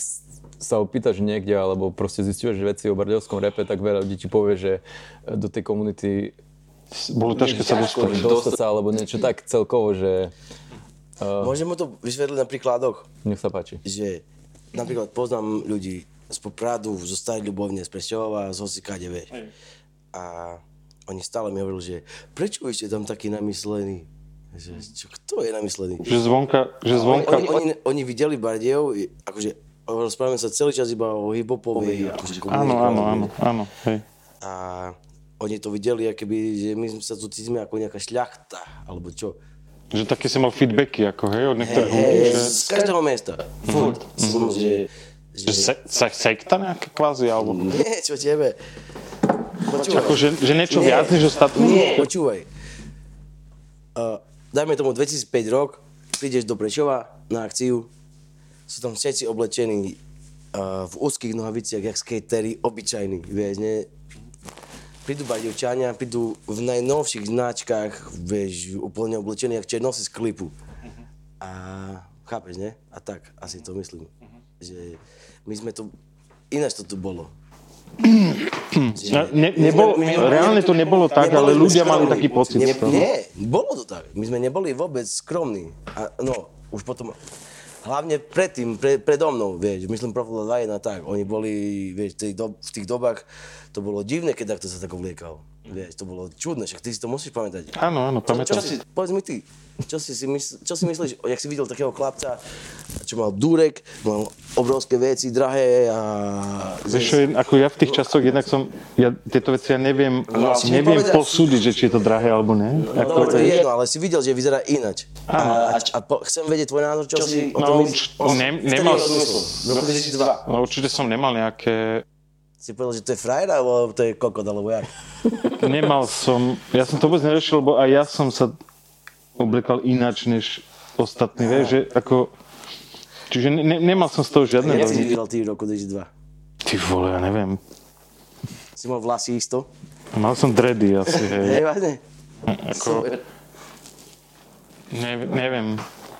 sa opýtaš niekde alebo proste zistíš veci o bardejovskom repe, tak veľa ľudí ti povie, že do tej komunity Bolo ťažké sa dostať. dostať sa alebo niečo tak celkovo, že Môžem mu to vysvetliť na príkladoch, nech sa páči. že napríklad poznám ľudí z Popradu, zo Starej Ľubovne, z Prešťova, z Hocikáde, vieš. A oni stále mi hovorili, že prečo vy ste tam taký namyslený? Že, čo, kto je namyslený? Že zvonka, že zvonka, Oni, oni, oni videli Bardejov, akože rozprávame sa celý čas iba o hip-hopovej akože áno, áno, áno, áno, hej. A oni to videli, keby, že my sa tu cítime ako nejaká šľachta, alebo čo. Že také si mal feedbacky, ako hej, od niektorých ľudí, Hey, že, z každého mesta. Furt. Som, že, že se, se, sekta nejaká kvázi, alebo nie, čo tebe. Počúvaj. ako, že, že niečo Nie. viac než ostatní? Nie, počúvaj. Uh, dajme tomu 2005 rok, prídeš do Prešova na akciu, sú tam všetci oblečení uh, v úzkých nohaviciach, jak skatery, obyčajní, vieš, ne? Prídu bardevčania, prídu v najnovších značkách, vieš, úplne oblečení, jak černosy z klipu. A chápeš, ne? A tak, asi to myslím. Že my sme to, ináč to tu bolo. Ne, ne, nebol, reálne to nebolo tak, ale ľudia mali skromní. taký pocit. Ne, nie, bolo to tak. My sme neboli vôbec skromní. A, no, už potom, hlavne predtým, pre, predo mnou, vieš, myslím Profil 2 a tak, oni boli, vieš, v, dob, v tých dobách, to bolo divné, keď takto sa tak obliekal. Vieš, to bolo čudné, však ty si to musíš pamätať. Áno, áno, Čo, čo pamätám si, si. povedz mi ty, čo si, si mysl, čo si myslíš, jak si videl takého chlapca, čo mal durek, mal obrovské veci, drahé a... Vieš čo, ako ja v tých časoch jednak som, ja tieto veci ja neviem, si mi neviem povedať. posúdiť, že či je to drahé alebo ne. No, to je jedno, ale si videl, že vyzerá inač. A, a, a po, chcem vedieť tvoj názor, čo, si o No, tom urč- myslíš. ne- nemal to som- zmysel. V roku 2002. No, určite som nemal nejaké, Si povedal, že to je frajer, alebo to je kokot, alebo jak? nemal som, ja som to vôbec neriešil, lebo aj ja som sa obliekal ináč než ostatní, vieš, že ako, čiže ne, ne, nemal som z toho žiadne Jak si vyzeral ty v roku 2002? Ty vole, ja neviem. Si mal vlasy isto? Mal som dready asi, hej. Hej, vážne? Ako, ne, neviem,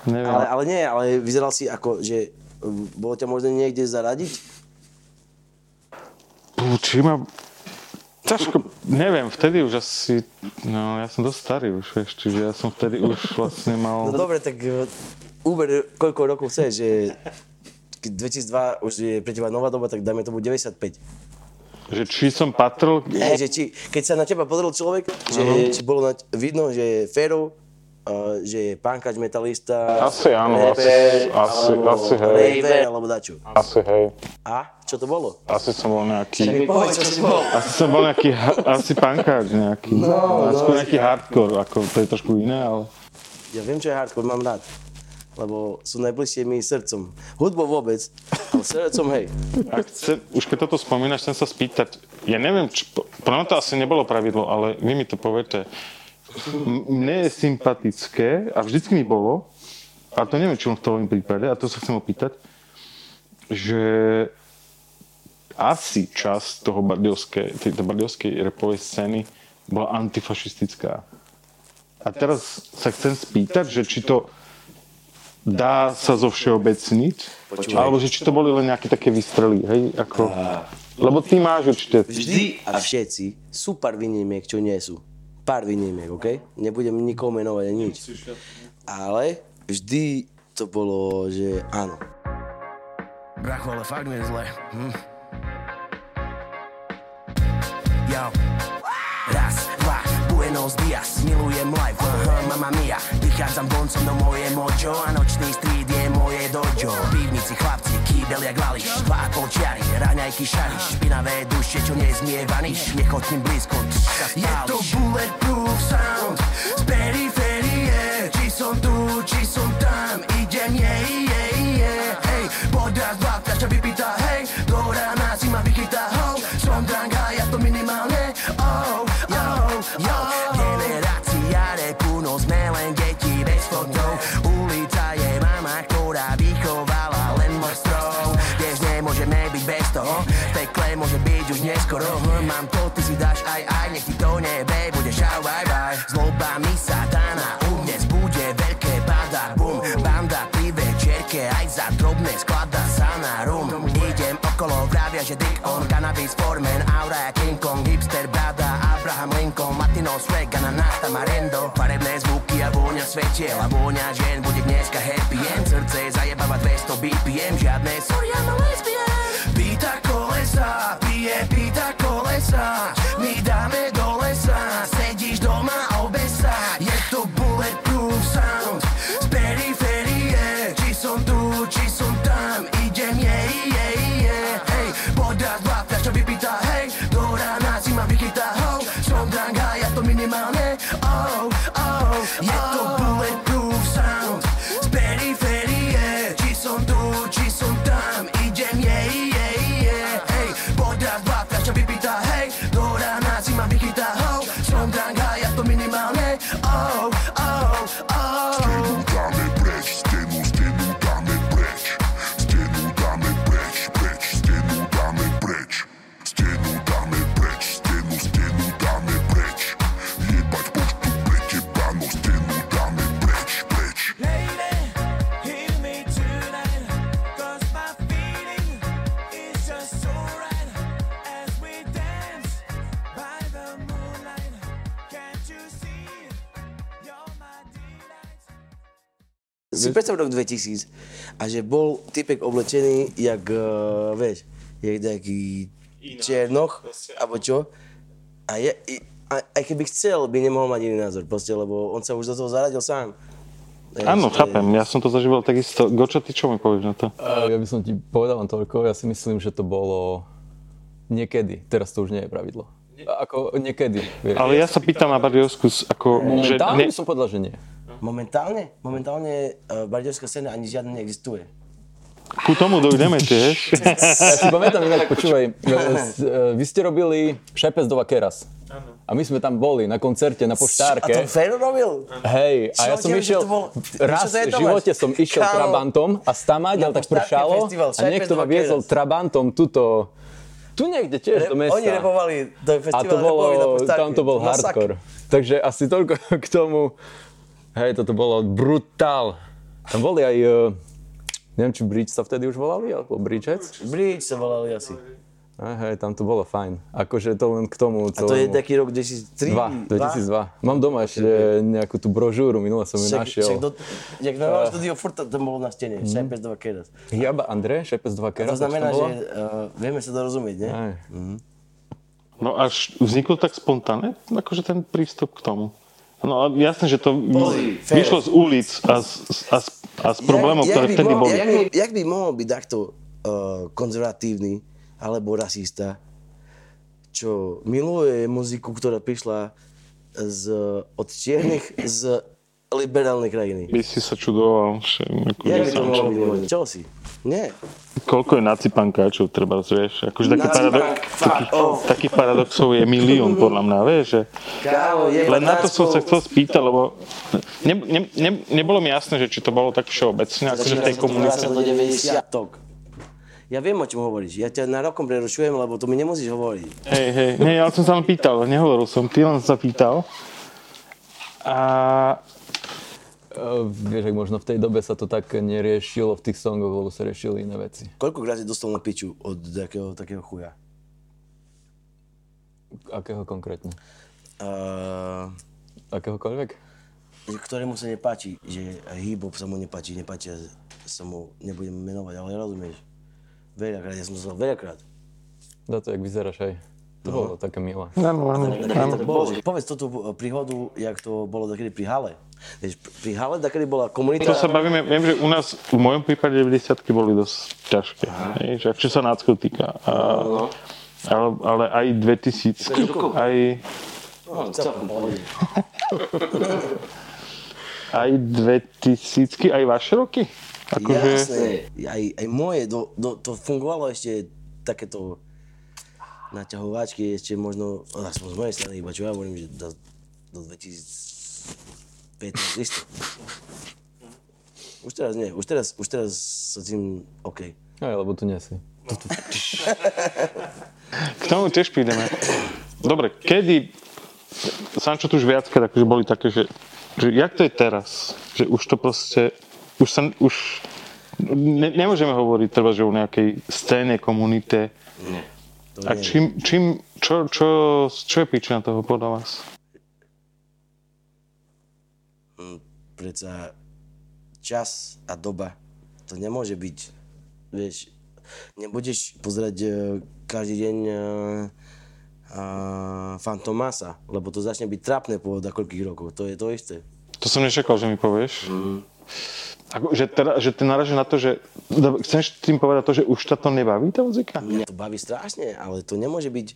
neviem. Ale, ale nie, ale vyzeral si ako, že bolo ťa možno niekde zaradiť? Či ma... Ťažko, neviem, vtedy už asi, no ja som dosť starý už, vieš, čiže ja som vtedy už vlastne mal... No dobre, tak uh, Uber koľko rokov chceš, že keď 2002 už je pre teba nová doba, tak dajme tomu 95. Že či som patril, Hej, že či, keď sa na teba pozrel človek, že či bolo na, vidno, že je férov, že je pánkač, metalista, Asi áno, rapper, asi- asi- alebo asi hej. raver, alebo dačo. asi hej, A? Čo to bolo? asi som bol nejaký, Mi povedz, čo si bol. asi som bol nejaký, asi punkáč nejaký, no, skôr nejaký hardcore, ako to je trošku iné, ale... Ja viem, čo je hardcore, mám rád. lebo sú najbližšie mi srdcom. Hudbou vôbec, ale srdcom hej. A chce, už keď toto spomínaš, chcem sa spýtať, ja neviem, či, pre mňa to asi nebolo pravidlo, ale vy mi to poviete. Mne je sympatické, a vždycky mi bolo, a to neviem, či v tom prípade, a to sa chcem opýtať, že asi časť toho bardiovskej, tejto bardiovskej repovej scény bola antifašistická. A teraz sa chcem spýtať, že či to dá sa zo všeobecniť, alebo že či to boli len nejaké také vystrely, hej, ako... Lebo ty máš určite... Vždy a všetci sú pár výnimiek, čo nie sú. Pár výnimiek, OK? Nebudem nikoho menovať ani nič. Ale vždy to bolo, že áno. Bracho, ale fakt mi je zle. Hm. Yo. Buenos dias, milujem life, uh, mamma mia. Vychádzam voncom do moje mojo a nočný street je moje dojo pivnici chlapci, kýbel jak vališ, dva a pol čiary, raňajky šariš Špinavé duše, čo nezmievaníš, nechoď tým blízko, sa spáliš Je to bulletproof sound. Z periférie Či som tu, či som tam, idem, je, toho. V pekle môže byť už neskoro. Hm, Mám to, ty si dáš aj aj Nech ti to nebe bude šau, bye bye. Zloba mi satana, u dnes bude veľké pada Bum, banda pri večerke Aj za drobné sklada sa na rum. Idem okolo, vravia, že Dick on Cannabis Foreman, aura King Kong Hipster, brada, Abraham Lincoln. Latino swag, ananasta, marendo. Farebné zvuky a vôňa svetiel A vôňa žien. Bude dneska happy end. Srdce zajebáva 200 BPM Žiadne sorry, I'm a lesbian time. Si predstav rok 2000 a že bol typek oblečený jak, uh, vieš, jak taký černoch, alebo čo. A, je, i, a, aj keby chcel, by nemohol mať iný názor, proste, lebo on sa už do toho zaradil sám. Áno, je- chápem, ja som to zažíval takisto. Gočo, ty čo mi povieš na to? A Ja by som ti povedal len toľko, ja si myslím, že to bolo niekedy, teraz to už nie je pravidlo. Ako niekedy, vieš. Ale ja sa pýtam na Bardiovsku, ako, že... Momentálne Ne, by som povedal, že nie. Momentálne? Momentálne uh, bardiovská scéna ani žiadna neexistuje. ku tomu dojdeme tiež. Ja si pamätám inak, počúvaj, e, s- e, vy ste robili Šepes do Vakeras. A my sme tam boli na koncerte na A to poštárke. Fero robil? Hej, a ja Čo, som tebe, išiel, bol- raz v živote som išiel Kámo. Trabantom a ale tak Poštárke pršalo festival, a niekto ma do viezol. Trabantom tuto, tu niekde tiež do mesta. Oni repovali, to je A festival to bolo, Poštárke. tam to bol Masak. hardcore. Takže asi toľko k tomu. Hej, toto bolo brutál. Tam boli aj, eh, neviem, či Bridge sa vtedy už volali, alebo Bridgeheads. Bridge sa volali asi. Hej, hej, tam to bolo fajn. Akože to len k tomu. A to je taký rok 2003? 2, 2002. Mám doma ešte nejakú tú brožúru, minule som ju našiel. však do, jak sme mali štúdio, furt tam bolo na stene, mm. Šajpes do Vakeras. Jaba Andrej, Šepes 2 To kerat. znamená, že uh, vieme sa dorozumieť, ne? Hej. No až vzniklo tak spontánne, akože ten prístup k tomu. No jasné, že to Fer. vyšlo z ulic a z, a z, a z problémov, ktoré by vtedy mohol, boli. Jak by, jak by mohol byť takto uh, konzervatívny alebo rasista, čo miluje muziku, ktorá prišla z, od čiernych z liberálne krajiny. By si sa čudoval, že akože Jak by to byť možné? Čo si? Nie. Koľko je nacipankáčov, treba, vieš, akože taký fuck taký, off. takých paradoxov je milión, podľa mňa, vieš, že Kámo, je len na to som sa chcel spýtať, lebo ne, ne, ne, nebolo mi jasné, že či to bolo tak všeobecne, akože v tej komunite. do 90 tok. Ja viem, o čom hovoríš. Ja ťa na rokom prerušujem, lebo to mi nemusíš hovoriť. Hej, hej, nie, ale som sa len pýtal, nehovoril som, ty len sa pýtal. A Uh, vieš, ak možno v tej dobe sa to tak neriešilo v tých songoch, lebo sa riešili iné veci. Koľkokrát si dostal na piču od takého, takého chuja? Akého konkrétne? Uh, Akéhokoľvek? ktorému sa nepáči, že hip-hop sa mu nepáči, nepáči sa mu, nebudem menovať, ale rozumieš. Veľakrát, ja som to znal veľakrát. Za to, jak vyzeráš aj. To No. bolo také milé. áno, áno, povedz toto príhodu, jak to bolo takedy pri Hale. Vieš, pri Hale takedy bola komunita... To sa bavíme, viem, že u nás v mojom prípade 90 boli dosť ťažké, hej, že čo sa náckov týka. A, ale, ale aj 2000, aj, No, aj 2000, aj vaše roky? Akože, Jasné, aj, aj moje, do, do, to fungovalo ešte takéto naťahovačky, ešte možno, aspoň z mojej strany, iba čo ja hovorím, že do, do 2015 isto. Už teraz nie, už teraz, už teraz sa tým OK. Aj, lebo tu nie si. K tomu tiež prídeme. Dobre, kedy, Sančo tu už viackrát akože boli také, že, že jak to je teraz? Že už to proste, už sa, už, ne, nemôžeme hovoriť treba, že o nejakej scéne, komunite. To A čím, čím, čo, čo, čo je príčina toho podľa vás? Predsa čas a doba, to nemôže byť, vieš, nebudeš pozerať eh, každý deň uh, uh, Fantomasa, lebo to začne byť trápne po koľkých rokov, to je to isté. To som nečakal, že mi povieš. Ako, že, teda, že ty naražeš na to, že do- chceš tým povedať to, že už ťa to nebaví, tá muzika? Mňa to baví strašne, ale to nemôže byť...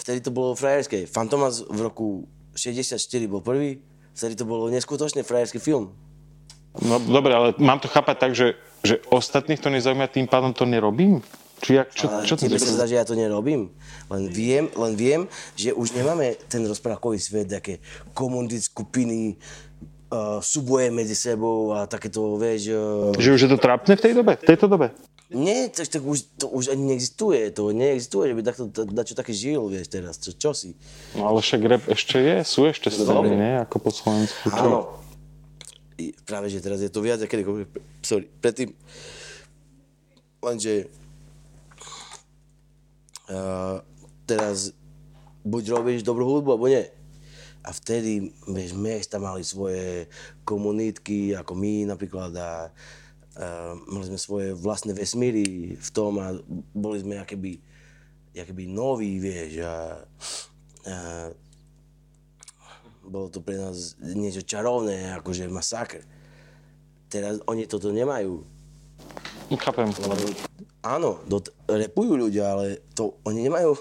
Vtedy to bolo frajerské. Fantomas v roku 64 bol prvý, vtedy to bolo neskutočne frajerský film. No dobre, ale mám to chápať tak, že, že ostatných to nezaujíma, tým pádom to nerobím? Či jak, čo, Ale čo ty tebe sa zdá, že ja to nerobím. Len viem, len viem, že už nemáme ten rozprávkový svet, také komunity, skupiny, uh, súboje medzi sebou a takéto, vieš... Uh, Že už je to trápne v tej dobe? V tejto dobe? nie, to, to, už, to už ani neexistuje. To neexistuje, že by takto da- dačo také žil, vieš, teraz. Čo, čo si? No ale však rap ešte je, sú ešte scény, nie? Ako po Slovensku. Čo? Áno. I práve, že teraz je to viac, kedy, sorry, predtým, lenže uh, teraz buď robíš dobrú hudbu, alebo nie. A vtedy, vieš, mesta mali svoje komunitky, ako my napríklad, a uh, mali sme svoje vlastné vesmíry v tom a boli sme akéby, akéby noví, vieš, a, a bolo to pre nás niečo čarovné, akože masaker. Teraz oni toto nemajú. Chápem. Lebo, áno, dot, repujú ľudia, ale to oni nemajú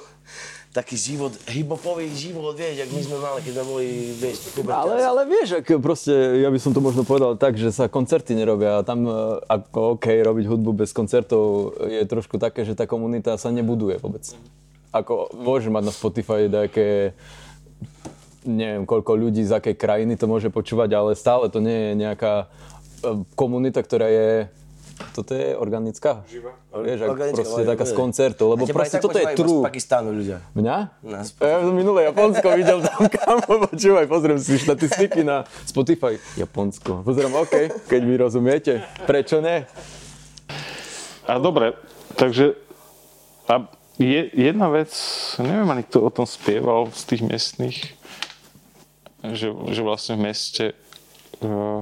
taký život, hibopový život, vieš, jak my sme mali, keď sme boli, vieš, Ale, ale vieš, ak proste, ja by som to možno povedal tak, že sa koncerty nerobia a tam e, ako OK, robiť hudbu bez koncertov je trošku také, že tá komunita sa nebuduje vôbec. Ako môže mať na Spotify nejaké neviem koľko ľudí z akej krajiny to môže počúvať, ale stále to nie je nejaká e, komunita, ktorá je toto je organická? Živá. Vieš, ak Organická, proste ale- taká z koncertov, lebo proste toto je true. Z Pakistánu ľudia. Mňa? Na Ja som minulé Japonsko videl tam, kam počúvaj, pozriem si štatistiky na Spotify. Japonsko. Pozriem, OK, keď vy rozumiete. Prečo ne? A dobre, takže a je, jedna vec, neviem ani kto o tom spieval z tých miestných, že, že vlastne v meste uh,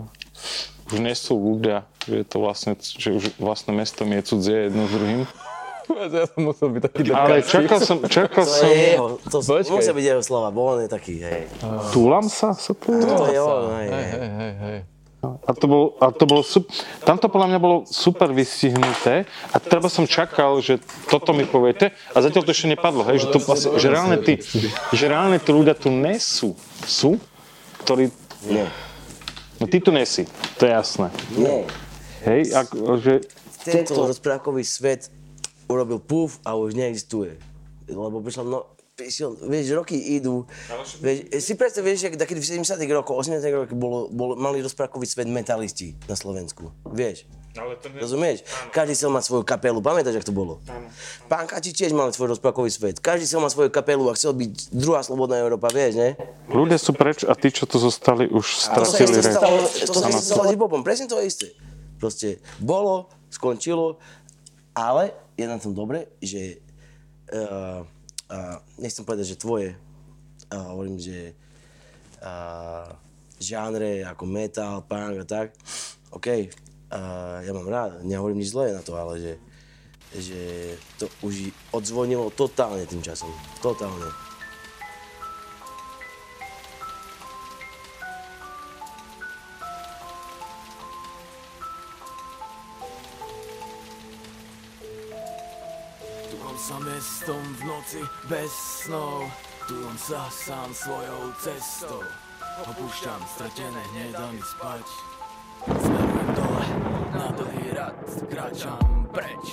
už nie sú ľudia, že je to vlastne, že už vlastné mesto je cudzie jedno s druhým. Ja som musel byť taký Ale dekáčik. čakal som, čakal To som, je jeho, to Počkaj. musia byť jeho slova, bo on je taký, hej. túlam sa, sa to To je on, hej, Hej, hej. hej, hej, hej. A to bolo, a to bolo super, tamto podľa mňa bolo super vystihnuté a treba som čakal, že toto mi poviete a zatiaľ to ešte nepadlo, hej, že, to, že, reálne tí, že reálne tí ľudia tu nie sú. Sú? Ktorí, Nie. No ty tu nesi, to je jasné. Nie. Hej, ako, že Tento rozprávkový svet urobil puf a už neexistuje. Lebo prišlo mno, prišiel, vieš, roky idú. Vieš, si predstav, vieš, jak takedy v 70 rokoch, 80 rokoch bolo, bolo, mali rozprávkový svet metalisti na Slovensku. Vieš? Ale to ne... Rozumieš? Každý chcel mať svoju kapelu, pamätáš, jak to bolo? Pán Kači tiež mal svoj rozprávkový svet. Každý chcel mať svoju kapelu a chcel byť druhá slobodná Európa, vieš, ne? ľudia sú preč a tí, čo tu zostali, už To sa stratili isté reč. stalo, to sa isté stalo s hip-hopom, presne to isté. Proste bolo, skončilo, ale je na tom dobre, že uh, uh, nechcem povedať, že tvoje, uh, hovorím, že uh, žánre ako metal, punk a tak, OK, uh, ja mám rád, nehovorím nič zlé na to, ale že, že to už odzvonilo totálne tým časom, totálne. Mestom v noci bez snov. Tukom sa sám svojou cestou. Opúšťam stratené, nedá mi spať. Smerujem dole, na dlhý rad Kráčam preč,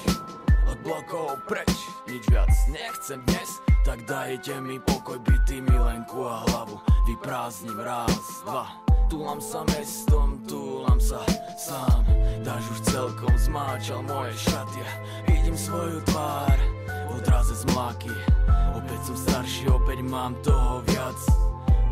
od blokov preč Nič viac nechcem dnes. Tak dajte mi pokoj, bytý milenku a hlavu. Vyprázdnim raz, dva. Túlam sa mestom, túlam sa sám. Dáš už celkom zmáčal moje šaty Vidím svoju tvár odraze z mláky. Opäť som starší, opäť mám toho viac.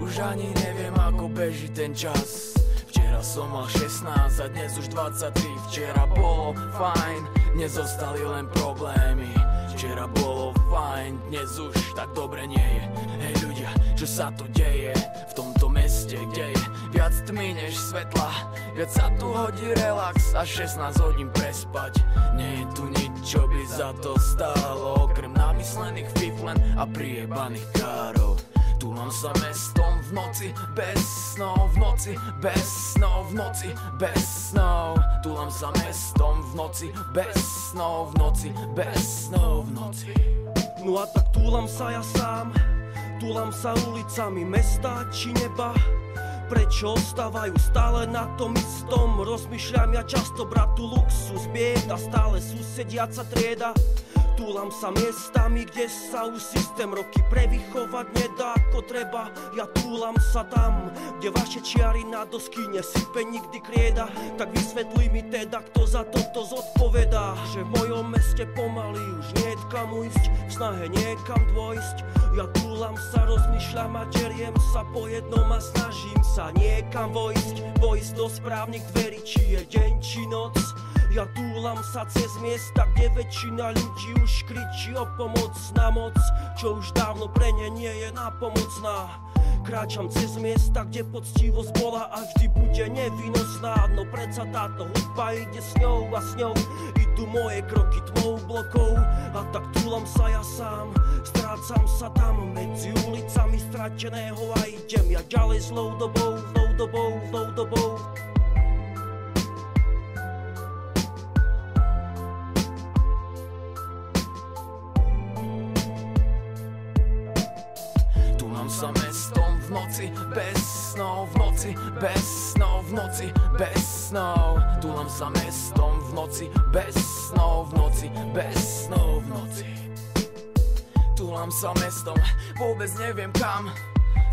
Už ani neviem, ako beží ten čas. Včera som mal 16 a dnes už 23 Včera bolo fajn, dnes zostali len problémy. Včera bolo fajn, dnes už tak dobre nie je. Hej ľudia, čo sa tu deje? V tomto meste, kde je viac tmy než svetla Viac sa tu hodí relax a 16 hodín prespať Nie je tu nič, čo by za to stálo Okrem namyslených fiflen a priebaných károv Túlam sa mestom v noci, bez snov, v noci, bez snov, v noci, bez snov. Túlam sa mestom v noci, bez snov, v noci, bez snov, v noci. No a tak túlam sa ja sám, túlam sa ulicami mesta či neba. Prečo ostávajú stále na tom istom? Rozmýšľam ja často, bratu, luxus, bieda, stále susediaca trieda. Túlam sa miestami, kde sa už systém roky prevychovať nedá ako treba. Ja túlam sa tam, kde vaše čiary na dosky nesype nikdy krieda. Tak vysvetli mi teda, kto za toto zodpovedá. Že v mojom meste pomaly už nie kam ujsť, v snahe niekam dvojsť. Ja túlam sa, rozmýšľam a čeriem sa po jednom a snažím sa niekam vojsť. Vojsť do správnych dverí, či je deň, či noc. Ja túlam sa cez miesta, kde väčšina ľudí už kričí o pomoc na moc, čo už dávno pre ne nie je napomocná. Kráčam cez miesta, kde poctivosť bola a vždy bude nevinosná No predsa táto hudba ide s ňou a s ňou. Idú moje kroky tmou blokov A tak túlam sa ja sám. Strácam sa tam medzi ulicami strateného A idem ja ďalej zlou dobou, zlou dobou, zlou dobou v noci, bez snov, v noci, bez snov, v noci, bez snov. Túlam sa mestom v noci, bez snov, v noci, bez snov, v noci. Túlam sa mestom, vôbec neviem kam.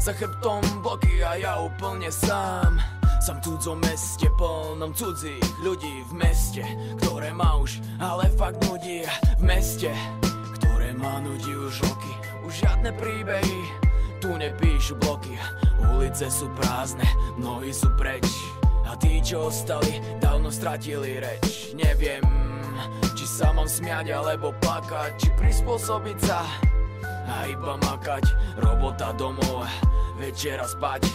Za chrbtom bloky a ja úplne sám. Som v cudzom meste, plnom cudzích ľudí v meste, ktoré ma už ale fakt nudí. V meste, ktoré ma nudí už roky, už žiadne príbehy tu nepíšu bloky, ulice sú prázdne, mnohí sú preč. A tí, čo ostali, dávno stratili reč. Neviem, či sa mám smiať alebo plakať, či prispôsobiť sa a iba makať. Robota domov, večera spať.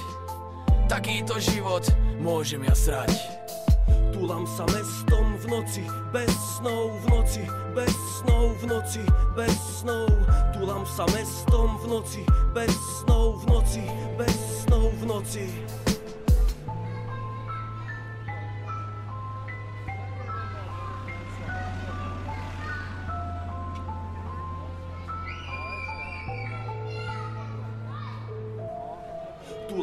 Takýto život môžem ja srať. Túlam sa mestom v noci, bez snov v noci, bez snov v noci, bez snov. Túlam sa mestom v noci, bez snov v noci, bez snov v noci.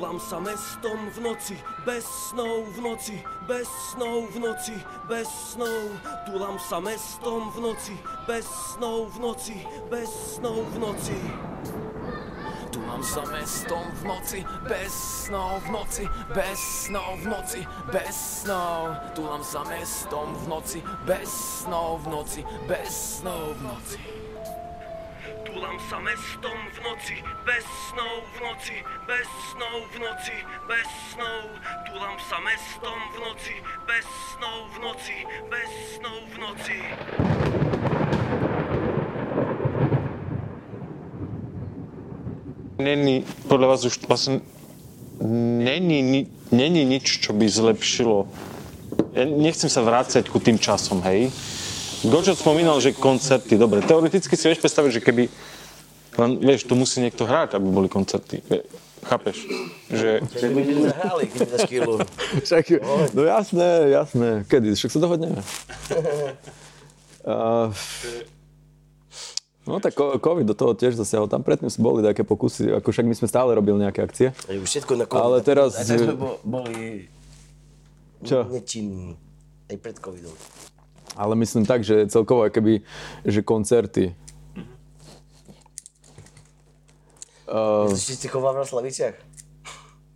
Túlam sa mestom v noci, bez snov v noci, bez snov v noci, bez snov. Túlam sa mestom v noci, bez snov v noci, bez snov v noci. Túlam sa mestom v noci, bez snov v noci, bez snov v noci, bez snov. Túlam sa mestom v noci, bez snov v noci, bez snov v noci. Sa mestom v noci, bez snov v noci, bez snov v noci, bez snov. Túlam sa mestom v noci, bez snov v noci, bez snov v noci. Není, podľa vás už vlastne není, není nič, čo by zlepšilo. Ja nechcem sa vrácať ku tým časom, hej. Gočo spomínal, že koncerty, dobre, teoreticky si vieš predstaviť, že keby, len vieš, tu musí niekto hrať, aby boli koncerty. Chápeš? Že, Však by sme hrali, keď dáš kilo. Však, no jasné, jasné. Kedy? Však sa dohodneme. Uh, no tak COVID do toho tiež zasiahol. Tam predtým boli také pokusy, ako však my sme stále robili nejaké akcie. Už všetko na COVID. Ale teraz- A sme bo- boli Čo? nečinní. Aj pred covidom. Ale myslím tak, že celkovo keby, že koncerty. Uh, Či si choval v Slaviciach?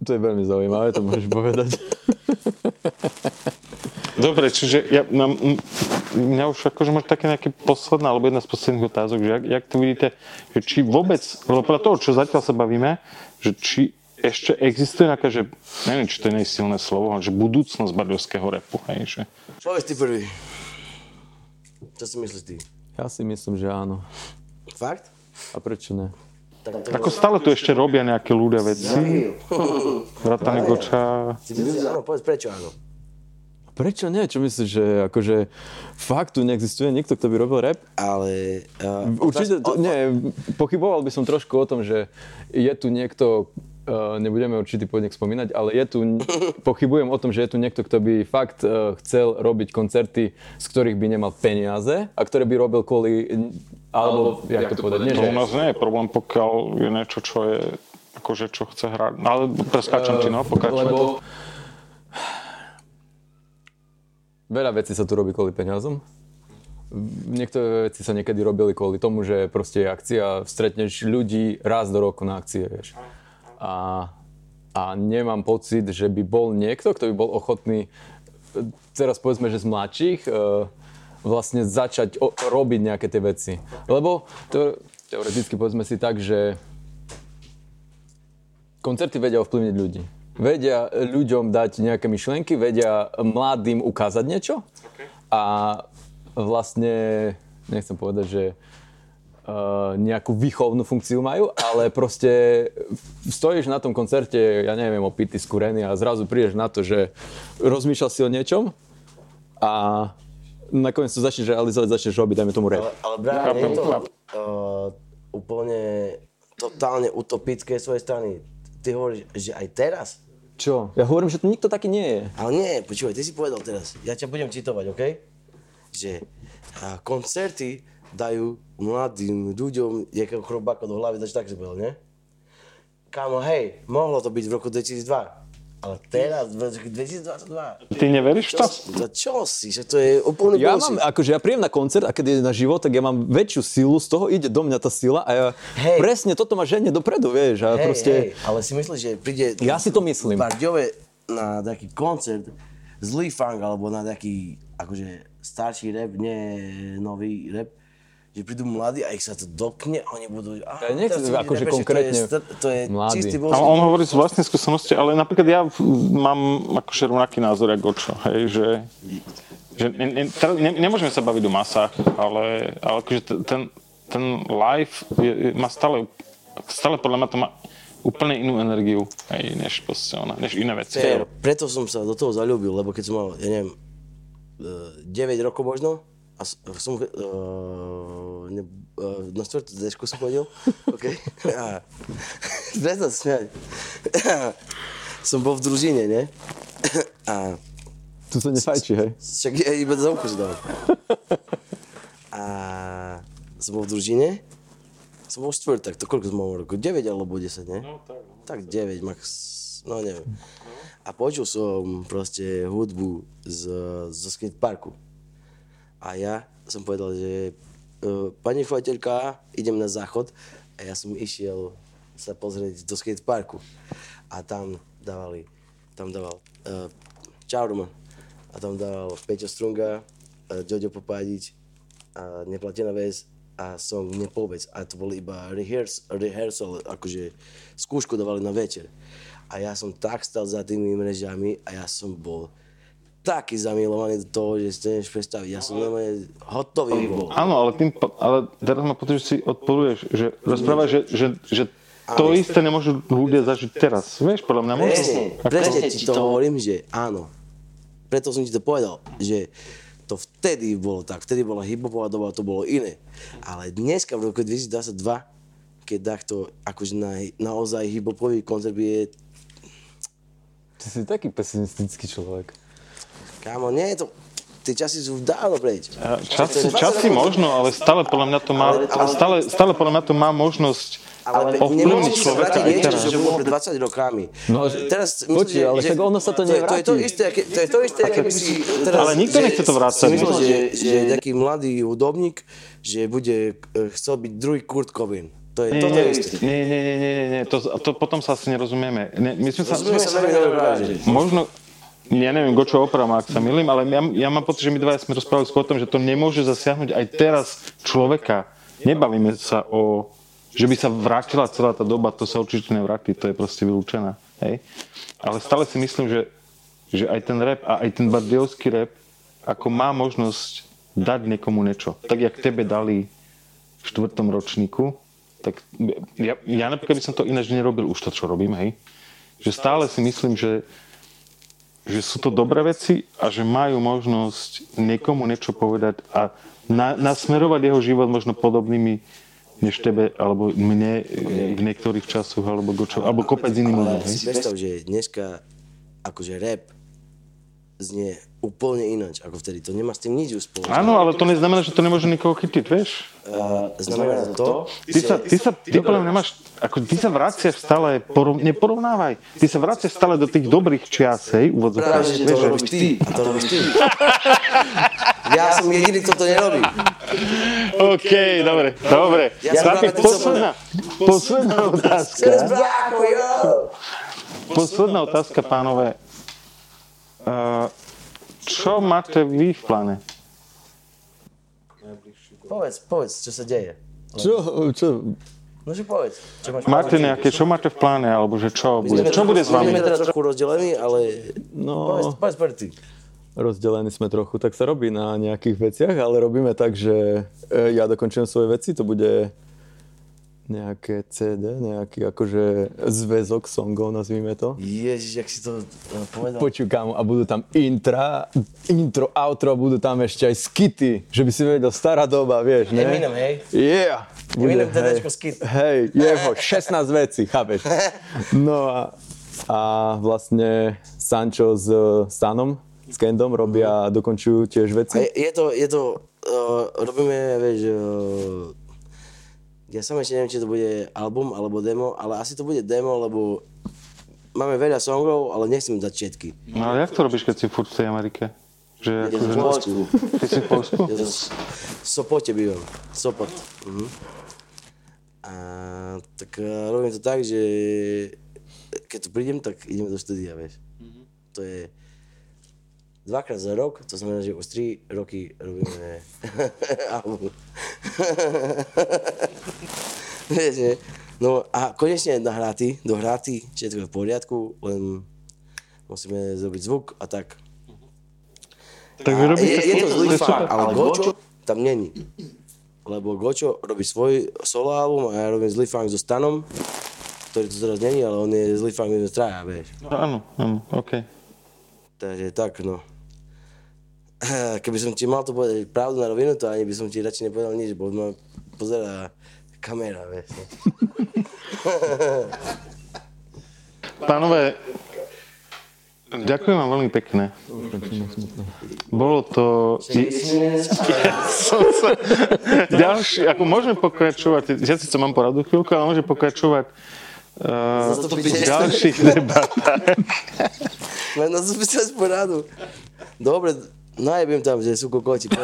to je veľmi zaujímavé, to môžeš povedať. dobre, čiže ja, mám, mňa už akože možno také nejaké posledná, alebo jedna z posledných otázok, že jak, jak to vidíte, že či vôbec, lebo podľa toho, čo zatiaľ sa bavíme, že či ešte existuje nejaká, že neviem, či to je nejsilné slovo, ale že budúcnosť bardovského repu, hej, že Povedz ty prvý. Čo si myslíš ty? Ja si myslím, že áno. Fakt? A prečo ne? Tak Ako stále tu ešte robia nejaké ľudia veci. Vrátane Goča. Áno, povedz prečo áno. Prečo nie? Čo myslíš, že akože fakt tu neexistuje niekto, kto by robil rap? Ale... Uh, Určite, to, nie, pochyboval by som trošku o tom, že je tu niekto, uh, nebudeme určitý podnik spomínať, ale je tu, pochybujem o tom, že je tu niekto, kto by fakt uh, chcel robiť koncerty, z ktorých by nemal peniaze a ktoré by robil kvôli, alebo, jak to povedať, nie, To že... u nás nie je problém, pokiaľ je niečo, čo je akože čo chce hrať. No, ale preskáčam ti, no, pokračuj. Lebo veľa vecí sa tu robí kvôli peniazom. Niektoré veci sa niekedy robili kvôli tomu, že proste je akcia, stretneš ľudí raz do roku na akcie, vieš. A, a nemám pocit, že by bol niekto, kto by bol ochotný, teraz povedzme, že z mladších, e, vlastne začať o, robiť nejaké tie veci. Lebo to, teoreticky povedzme si tak, že koncerty vedia ovplyvniť ľudí. Vedia ľuďom dať nejaké myšlienky, vedia mladým ukázať niečo a vlastne, nechcem povedať, že uh, nejakú výchovnú funkciu majú, ale proste stojíš na tom koncerte, ja neviem, opitý, skúrený a zrazu prídeš na to, že rozmýšľal si o niečom a nakoniec to začneš realizovať, začneš robiť, dajme tomu rap. Ale, ale brácho, nie je to uh, úplne totálne utopické z svojej strany. Ty hovoríš, že aj teraz? Čo? Ja hovorím, že tu nikto taký nie je. Ale nie, počúvaj, ty si povedal teraz, ja ťa budem citovať, OK? Že a, koncerty dajú mladým ľuďom nejakého chrobáka do hlavy, takže tak si povedal, nie? Kámo, hej, mohlo to byť v roku 2002, ale teraz, v roku 2022, Ty neveríš to? za čo si? Že to je úplne Ja mám, akože ja príjem na koncert a keď je na život, tak ja mám väčšiu silu, z toho ide do mňa tá sila a ja Hej. presne toto ma ženie dopredu, vieš. A Hej, proste, hej, ale si myslíš, že príde Ja si to myslím. Bardiove na taký koncert zlý funk alebo na taký akože starší rap, nie nový rap, že prídu mladí a ich sa to dokne a oni budú... Ja nechcem akože konkrétne To je, str- to je mladí. čistý A bullshit. on hovorí z vlastnej skúsenosti, ale napríklad ja mám akože rovnaký názor ako Gočo, hej, že, že ne, ne, ne, nemôžeme sa baviť o masách, ale, ale akože ten, ten live je, má stále, stále podľa mňa to má úplne inú energiu, hej, než, proste ona, než iné veci. Fair. Preto som sa do toho zalúbil, lebo keď som mal, ja neviem, eh, 9 rokov možno, a som uh, ne, uh, na štvrtú dešku som chodil, OK? Preto sa smiať. som bol v družine, ne? A tu sa nefajčí, hej. však ja iba za si dal. A som bol v družine, som bol štvrták, to koľko som mal rokov? 9 alebo 10, ne? No tak. Tak 9, max no neviem. A počul som proste hudbu z, zo skateparku. A ja som povedal, že uh, pani chovateľka, idem na záchod a ja som išiel sa pozrieť do skateparku. A tam dávali, tam dával uh, Čau Roman. A tam dával Peťo Strunga, uh, Jojo Popádič a Neplatená vec a song Nepovedz. A to bol iba rehears, rehearsal, akože skúšku dávali na večer. A ja som tak stal za tými mrežami a ja som bol taký zamilovaný do toho, že si to nevieš predstaviť. Ja som normálne hotový bol. Áno, ale, tým, ale teraz ma pocit, že si odporuješ, že rozprávaš, že, že, že to isté nemôžu ľudia zažiť teraz. Vieš, podľa mňa môžu. Presne, presne ti to hovorím, že áno. Preto som ti to povedal, že to vtedy bolo tak, vtedy bola hiphopová doba, to bolo iné. Ale dneska v roku 2022, keď takto akože na, naozaj hiphopový koncert je, Ty si taký pesimistický človek. Kámo, nie je to, tie časy sú dávno preč. Časy, časy možno, ale stále podľa mňa to má, stále, stále podľa mňa to má možnosť Ale ovplyvniť nemôžeš sa človeka vrátiť aj niečo, čo bolo pred 20 rokami. No, teraz, myslím, počuj, ale však ono sa to je- To je to nevráti. isté, aké- to je to isté, aké by si teraz... Ale nikto že- nechce to vrácať. si Myslel, že, že taký mladý hudobník, že bude eh, chcel byť druhý Kurt Cobain. To je Nie, toto nie, isté. nie, nie, nie, nie, nie. To, to potom sa asi nerozumieme. Ne, my sme sa, Rozumieme sa práve, že- možno, ja neviem, Gočo opravom, ak sa milím, ale ja, ja mám pocit, že my dvaja sme rozprávali skôr o tom, že to nemôže zasiahnuť aj teraz človeka. Nebavíme sa o, že by sa vrátila celá tá doba, to sa určite nevráti, to je proste vylúčené. Hej? Ale stále si myslím, že, že aj ten rap a aj ten bardiovský rap ako má možnosť dať niekomu niečo. Tak, jak tebe dali v štvrtom ročníku, tak ja, ja napríklad by som to ináč nerobil už to, čo robím, hej. Že stále si myslím, že, že sú to dobré veci a že majú možnosť niekomu niečo povedať a na, nasmerovať jeho život možno podobnými než tebe, alebo mne v niektorých časoch, alebo, gočo, alebo kopec. Ale hej. si predstav, že dneska akože rap znie úplne ináč ako vtedy. To nemá s tým nič už spoločné. Áno, ale to neznamená, že to nemôže nikoho chytiť, vieš? Uh, znamená to to, Ty sa, ty sa, ty podľa mňa máš, ako ty sa vraciaš stále, porov, neporovnávaj, ty sa vraciaš stále do tých dobrých čias, hej, úvodzovkách, práve, že to robíš ty. A to robíš ty. ja som jediný, kto to nerobí. OK, dobre, dobre. Ja Chlapi, posledná, posledná otázka. Posledná otázka, pánové. Čo máte vy v pláne? Povedz, povedz, čo sa deje. Čo, čo? No že povedz. Čo máš Máte nejaké, čo máte v pláne, alebo že čo bude? Čo bude s My vami? sme teraz trochu rozdelení, ale No, povedz, povedz, povedz ty. rozdelení sme trochu, tak sa robí na nejakých veciach, ale robíme tak, že e, ja dokončujem svoje veci, to bude nejaké CD, nejaký akože zväzok songov, nazvime to. Ježiš, jak si to uh, povedal. Počuj, kámo, a budú tam intra, intro, outro, budú tam ešte aj skity, že by si vedel, stará doba, vieš, ne? Eminem, hej? Yeah! Eminem, hej, TDčko, skit. Hej, jeho, 16 vecí, chápeš? No a, a vlastne Sancho s uh, Stanom, s Kendom robia, dokončujú tiež A veci. je, je to, je to, uh, robíme, vieš, uh, ja som ešte neviem, či to bude album alebo demo, ale asi to bude demo, lebo máme veľa songov, ale nechcem dať všetky. No ale jak to robíš, keď si furt v tej Amerike? Že Je to akože, v Polsku. ty si v Polsku? Ja to v Sopote bývam. Sopot. Mhm. A tak uh, robím to tak, že keď tu prídem, tak ideme do štúdia, vieš. To je dvakrát za rok, to znamená, že už tri roky robíme album. No a konečne nahratý, dohratý, všetko je v poriadku, len musíme zrobiť zvuk a tak. Takže A je, je to zlý je fakt, ale Gočo tam není. Lebo Gočo robí svoj solo album a ja robím zlý funk so Stanom, ktorý tu teraz není, ale on je zlý funk, my sme traja, vieš. No, áno, áno, OK. Takže tak, no. Keby som ti mal to povedať pravdu na rovinu, to ani by som ti radšej nepovedal nič, bo ma pozerá kamera, vieš. no. Pánové, ďakujem vám veľmi pekne. Bolo to... Ďalší, ako môžeme pokračovať, ja si to mám poradu chvíľku, ale môžeme pokračovať uh, v ďalších debatách. Len na zastupiteľskú radu. Dobre, No, Najebím tam, že sú kokoti,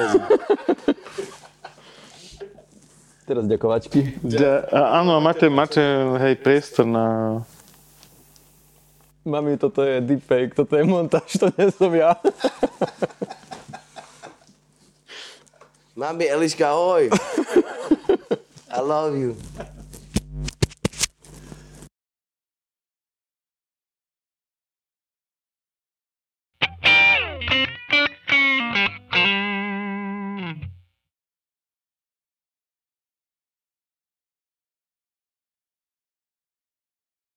Teraz ďakovačky. Ja, áno, máte, máte hej, priestor na... Mami, toto je deepfake, toto je montáž, to nie som ja. Mami, Eliška, ahoj. I love you. うん。